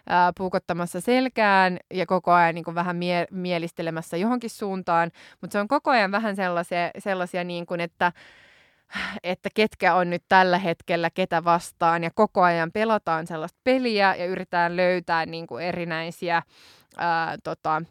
ää, puukottamassa selkään ja koko ajan niin kuin vähän mie- mielistelemässä johonkin suuntaan, mutta se on koko ajan vähän sellaisia, sellaisia niin kuin, että että ketkä on nyt tällä hetkellä ketä vastaan. Ja koko ajan pelataan sellaista peliä ja yritetään löytää niin kuin erinäisiä ää, tota,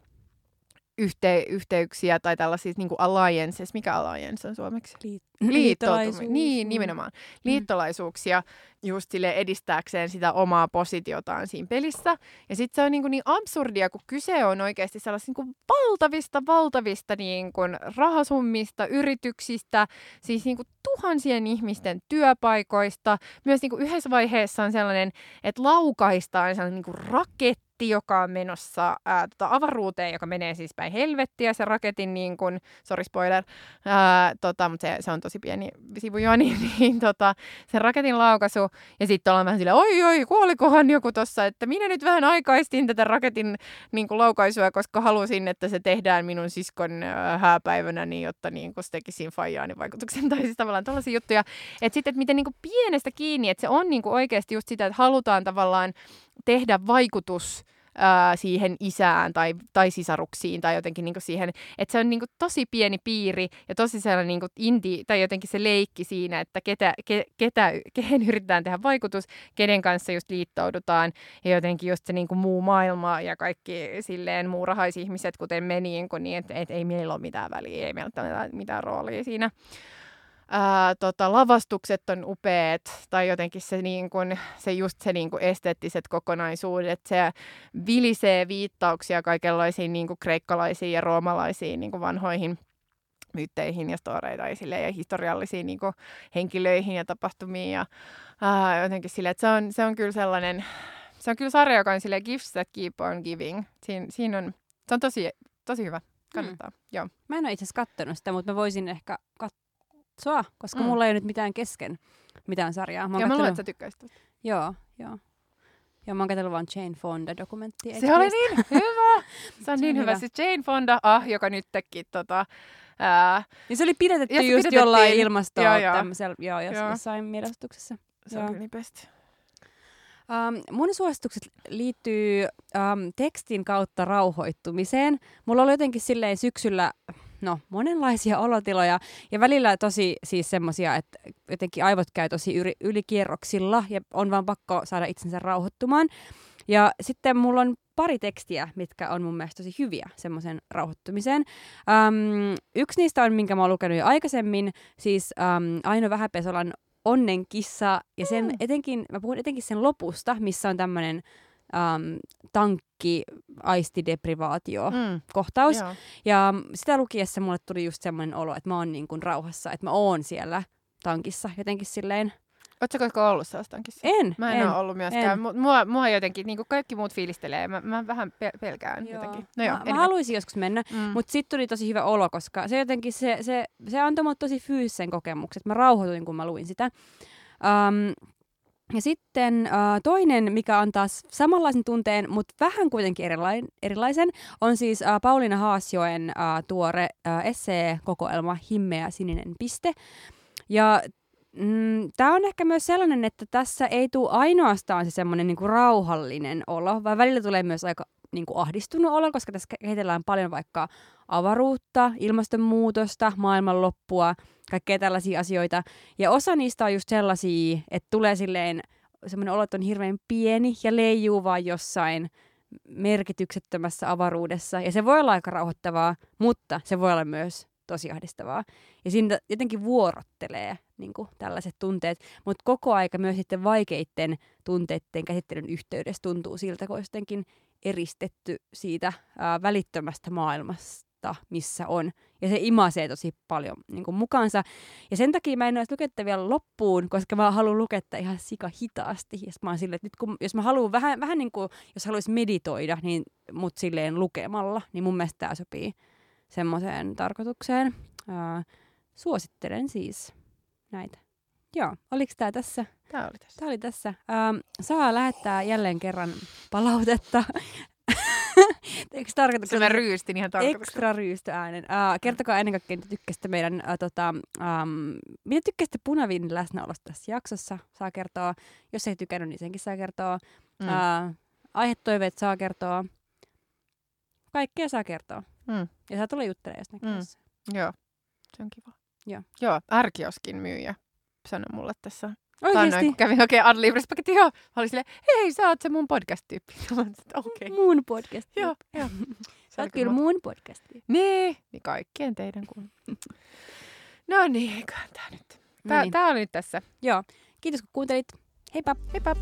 yhte, yhteyksiä tai tällaisia niin kuin alliances. Mikä alliance on suomeksi? Liit- Liittoutuminen. liittolaisuus. Niin, nimenomaan. Liittolaisuuksia just sille edistääkseen sitä omaa positiotaan siinä pelissä. Ja sitten se on niin, kuin niin absurdia, kun kyse on oikeasti sellaisista niin kuin valtavista, valtavista niin kuin rahasummista, yrityksistä, siis niin kuin tuhansien ihmisten työpaikoista. Myös niin kuin yhdessä vaiheessa on sellainen, että laukaistaan sellainen niin kuin raketti, joka on menossa ää, tota avaruuteen, joka menee siis päin helvettiä, se raketin niin kuin, sorry spoiler, ää, tota, mutta se, se on tosi pieni sivujuoni, niin tota, sen raketin laukaisu, ja sitten ollaan vähän silleen, oi oi, kuolikohan joku tossa, että minä nyt vähän aikaistin tätä raketin niin kuin, laukaisua, koska halusin, että se tehdään minun siskon ää, hääpäivänä, niin jotta niin kuin, se tekisi fajaani vaikutuksen, tai siis tavallaan tällaisia juttuja, että sitten, että miten niin kuin, pienestä kiinni, että se on niin kuin, oikeasti just sitä, että halutaan tavallaan tehdä vaikutus ää, siihen isään tai, tai sisaruksiin tai jotenkin niin siihen, että se on niin tosi pieni piiri ja tosi sellainen niin inti tai jotenkin se leikki siinä, että ketä, ke, ketä, kehen yritetään tehdä vaikutus, kenen kanssa just liittoudutaan ja jotenkin just se niin muu maailma ja kaikki silleen muurahaisihmiset, kuten me, niin, kuin, niin että et ei meillä ole mitään väliä, ei meillä ole mitään roolia siinä ää, tota, lavastukset on upeat, tai jotenkin se, niin kun, se just se niin kun esteettiset kokonaisuudet, se vilisee viittauksia kaikenlaisiin niin kun kreikkalaisiin ja roomalaisiin niin kun vanhoihin myytteihin ja storeita esille ja historiallisiin niin henkilöihin ja tapahtumiin ja ää, jotenkin sille, että se on, se on kyllä sellainen, se on kyllä sarja, joka on sille gifts that keep on giving. Siin, siinä on, se on tosi, tosi hyvä. Kannattaa, mm. joo. Mä en ole itse asiassa kattonut sitä, mutta mä voisin ehkä katsoa, koska mm. mulla ei ole nyt mitään kesken mitään sarjaa. Mä ja mä luulen, että sä tykkäisit. Joo, joo. Ja mä oon katsellut vaan Jane Fonda-dokumenttia. Se oli niin hyvä! Se on niin hyvä. hyvä. Se Jane Fonda, ah, joka nyt teki tota, ää... Ja se oli pidätetty ja se just jollain ilmastoa joo, joo. tämmöisellä, joo, jos, joo. jossain mielenostuksessa. Se joo. on niin best. Um, mun suositukset liittyy um, tekstin kautta rauhoittumiseen. Mulla oli jotenkin silleen syksyllä no, monenlaisia olotiloja ja välillä tosi siis semmosia, että jotenkin aivot käy tosi yli, ylikierroksilla ja on vaan pakko saada itsensä rauhoittumaan. Ja sitten mulla on pari tekstiä, mitkä on mun mielestä tosi hyviä semmoisen rauhoittumiseen. Um, yksi niistä on, minkä mä oon lukenut jo aikaisemmin, siis um, Aino Vähäpesolan Onnen kissa, ja sen mm. etenkin, mä puhun etenkin sen lopusta, missä on tämmöinen um, tankki aistideprivaatio mm. kohtaus. Joo. Ja sitä lukiessa mulle tuli just semmoinen olo, että mä oon niin kuin rauhassa, että mä oon siellä tankissa jotenkin silleen Oletko koskaan ollut tankissa? En. Mä en, en ole ollut myöskään. En. Mua, mua jotenkin, niin kuin kaikki muut fiilistelee, mä, mä vähän pelkään joo. jotenkin. No joo, mä, mä haluaisin joskus mennä, mm. mutta sitten tuli tosi hyvä olo, koska se jotenkin, se, se, se antoi mulle tosi fyysisen kokemuksen. Mä rauhoituin, kun mä luin sitä. Um, ja sitten uh, toinen, mikä on taas samanlaisen tunteen, mutta vähän kuitenkin erilainen, erilaisen, on siis uh, Pauliina Haasjoen uh, tuore uh, essee-kokoelma Himmeä sininen piste. Ja Mm, Tämä on ehkä myös sellainen, että tässä ei tule ainoastaan se semmoinen niinku rauhallinen olo, vaan välillä tulee myös aika niinku ahdistunut olo, koska tässä kehitellään paljon vaikka avaruutta, ilmastonmuutosta, maailmanloppua, kaikkea tällaisia asioita. Ja osa niistä on just sellaisia, että tulee silleen semmoinen olo, on hirveän pieni ja leijuu vaan jossain merkityksettömässä avaruudessa. Ja se voi olla aika rauhoittavaa, mutta se voi olla myös tosi ahdistavaa. Ja siinä jotenkin vuorottelee niin kuin, tällaiset tunteet, mutta koko aika myös sitten vaikeiden tunteiden käsittelyn yhteydessä tuntuu siltä, kun jotenkin eristetty siitä ää, välittömästä maailmasta, missä on. Ja se imasee tosi paljon niin kuin, mukaansa. Ja sen takia mä en olisi luketta vielä loppuun, koska mä haluan luketta ihan sika hitaasti. Ja mä oon että nyt kun, jos mä haluan vähän, vähän niin kuin, jos haluaisin meditoida, niin mut silleen lukemalla, niin mun mielestä tämä sopii semmoiseen tarkoitukseen. Ää, suosittelen siis näitä. Joo, oliko tämä tässä? Tämä oli tässä. Tämä oli tässä. Ähm, saa lähettää jälleen kerran palautetta. Eikö tarkoituksena? Mä ryystin ihan tarkoituksena. Ekstra äänen. Uh, kertokaa ennen kaikkea, mitä tykkäsitte meidän, uh, tota, um, mitä tykkäsitte Punavin läsnäolosta tässä jaksossa. Saa kertoa. Jos ei tykännyt, niin senkin saa kertoa. Mm. Uh, aihetoiveet saa kertoa. Kaikkea saa kertoa. Mm. Ja saa tulla juttelemaan, jos mm. Joo, se on kiva. Joo. Joo, Ärkioskin myyjä sanoi mulle tässä Oikeesti? kävin oikein Adlibris paketti, joo. Mä olin silleen, hei, sä oot se mun podcast-tyyppi. Okay. Mun podcast Joo, joo. Sä oot kyllä mun podcast Niin, niin kaikkien teidän kun. no niin, eiköhän tää nyt. Tää, no niin. tää oli nyt tässä. Joo. Kiitos kun kuuntelit. Heippa. Heippa.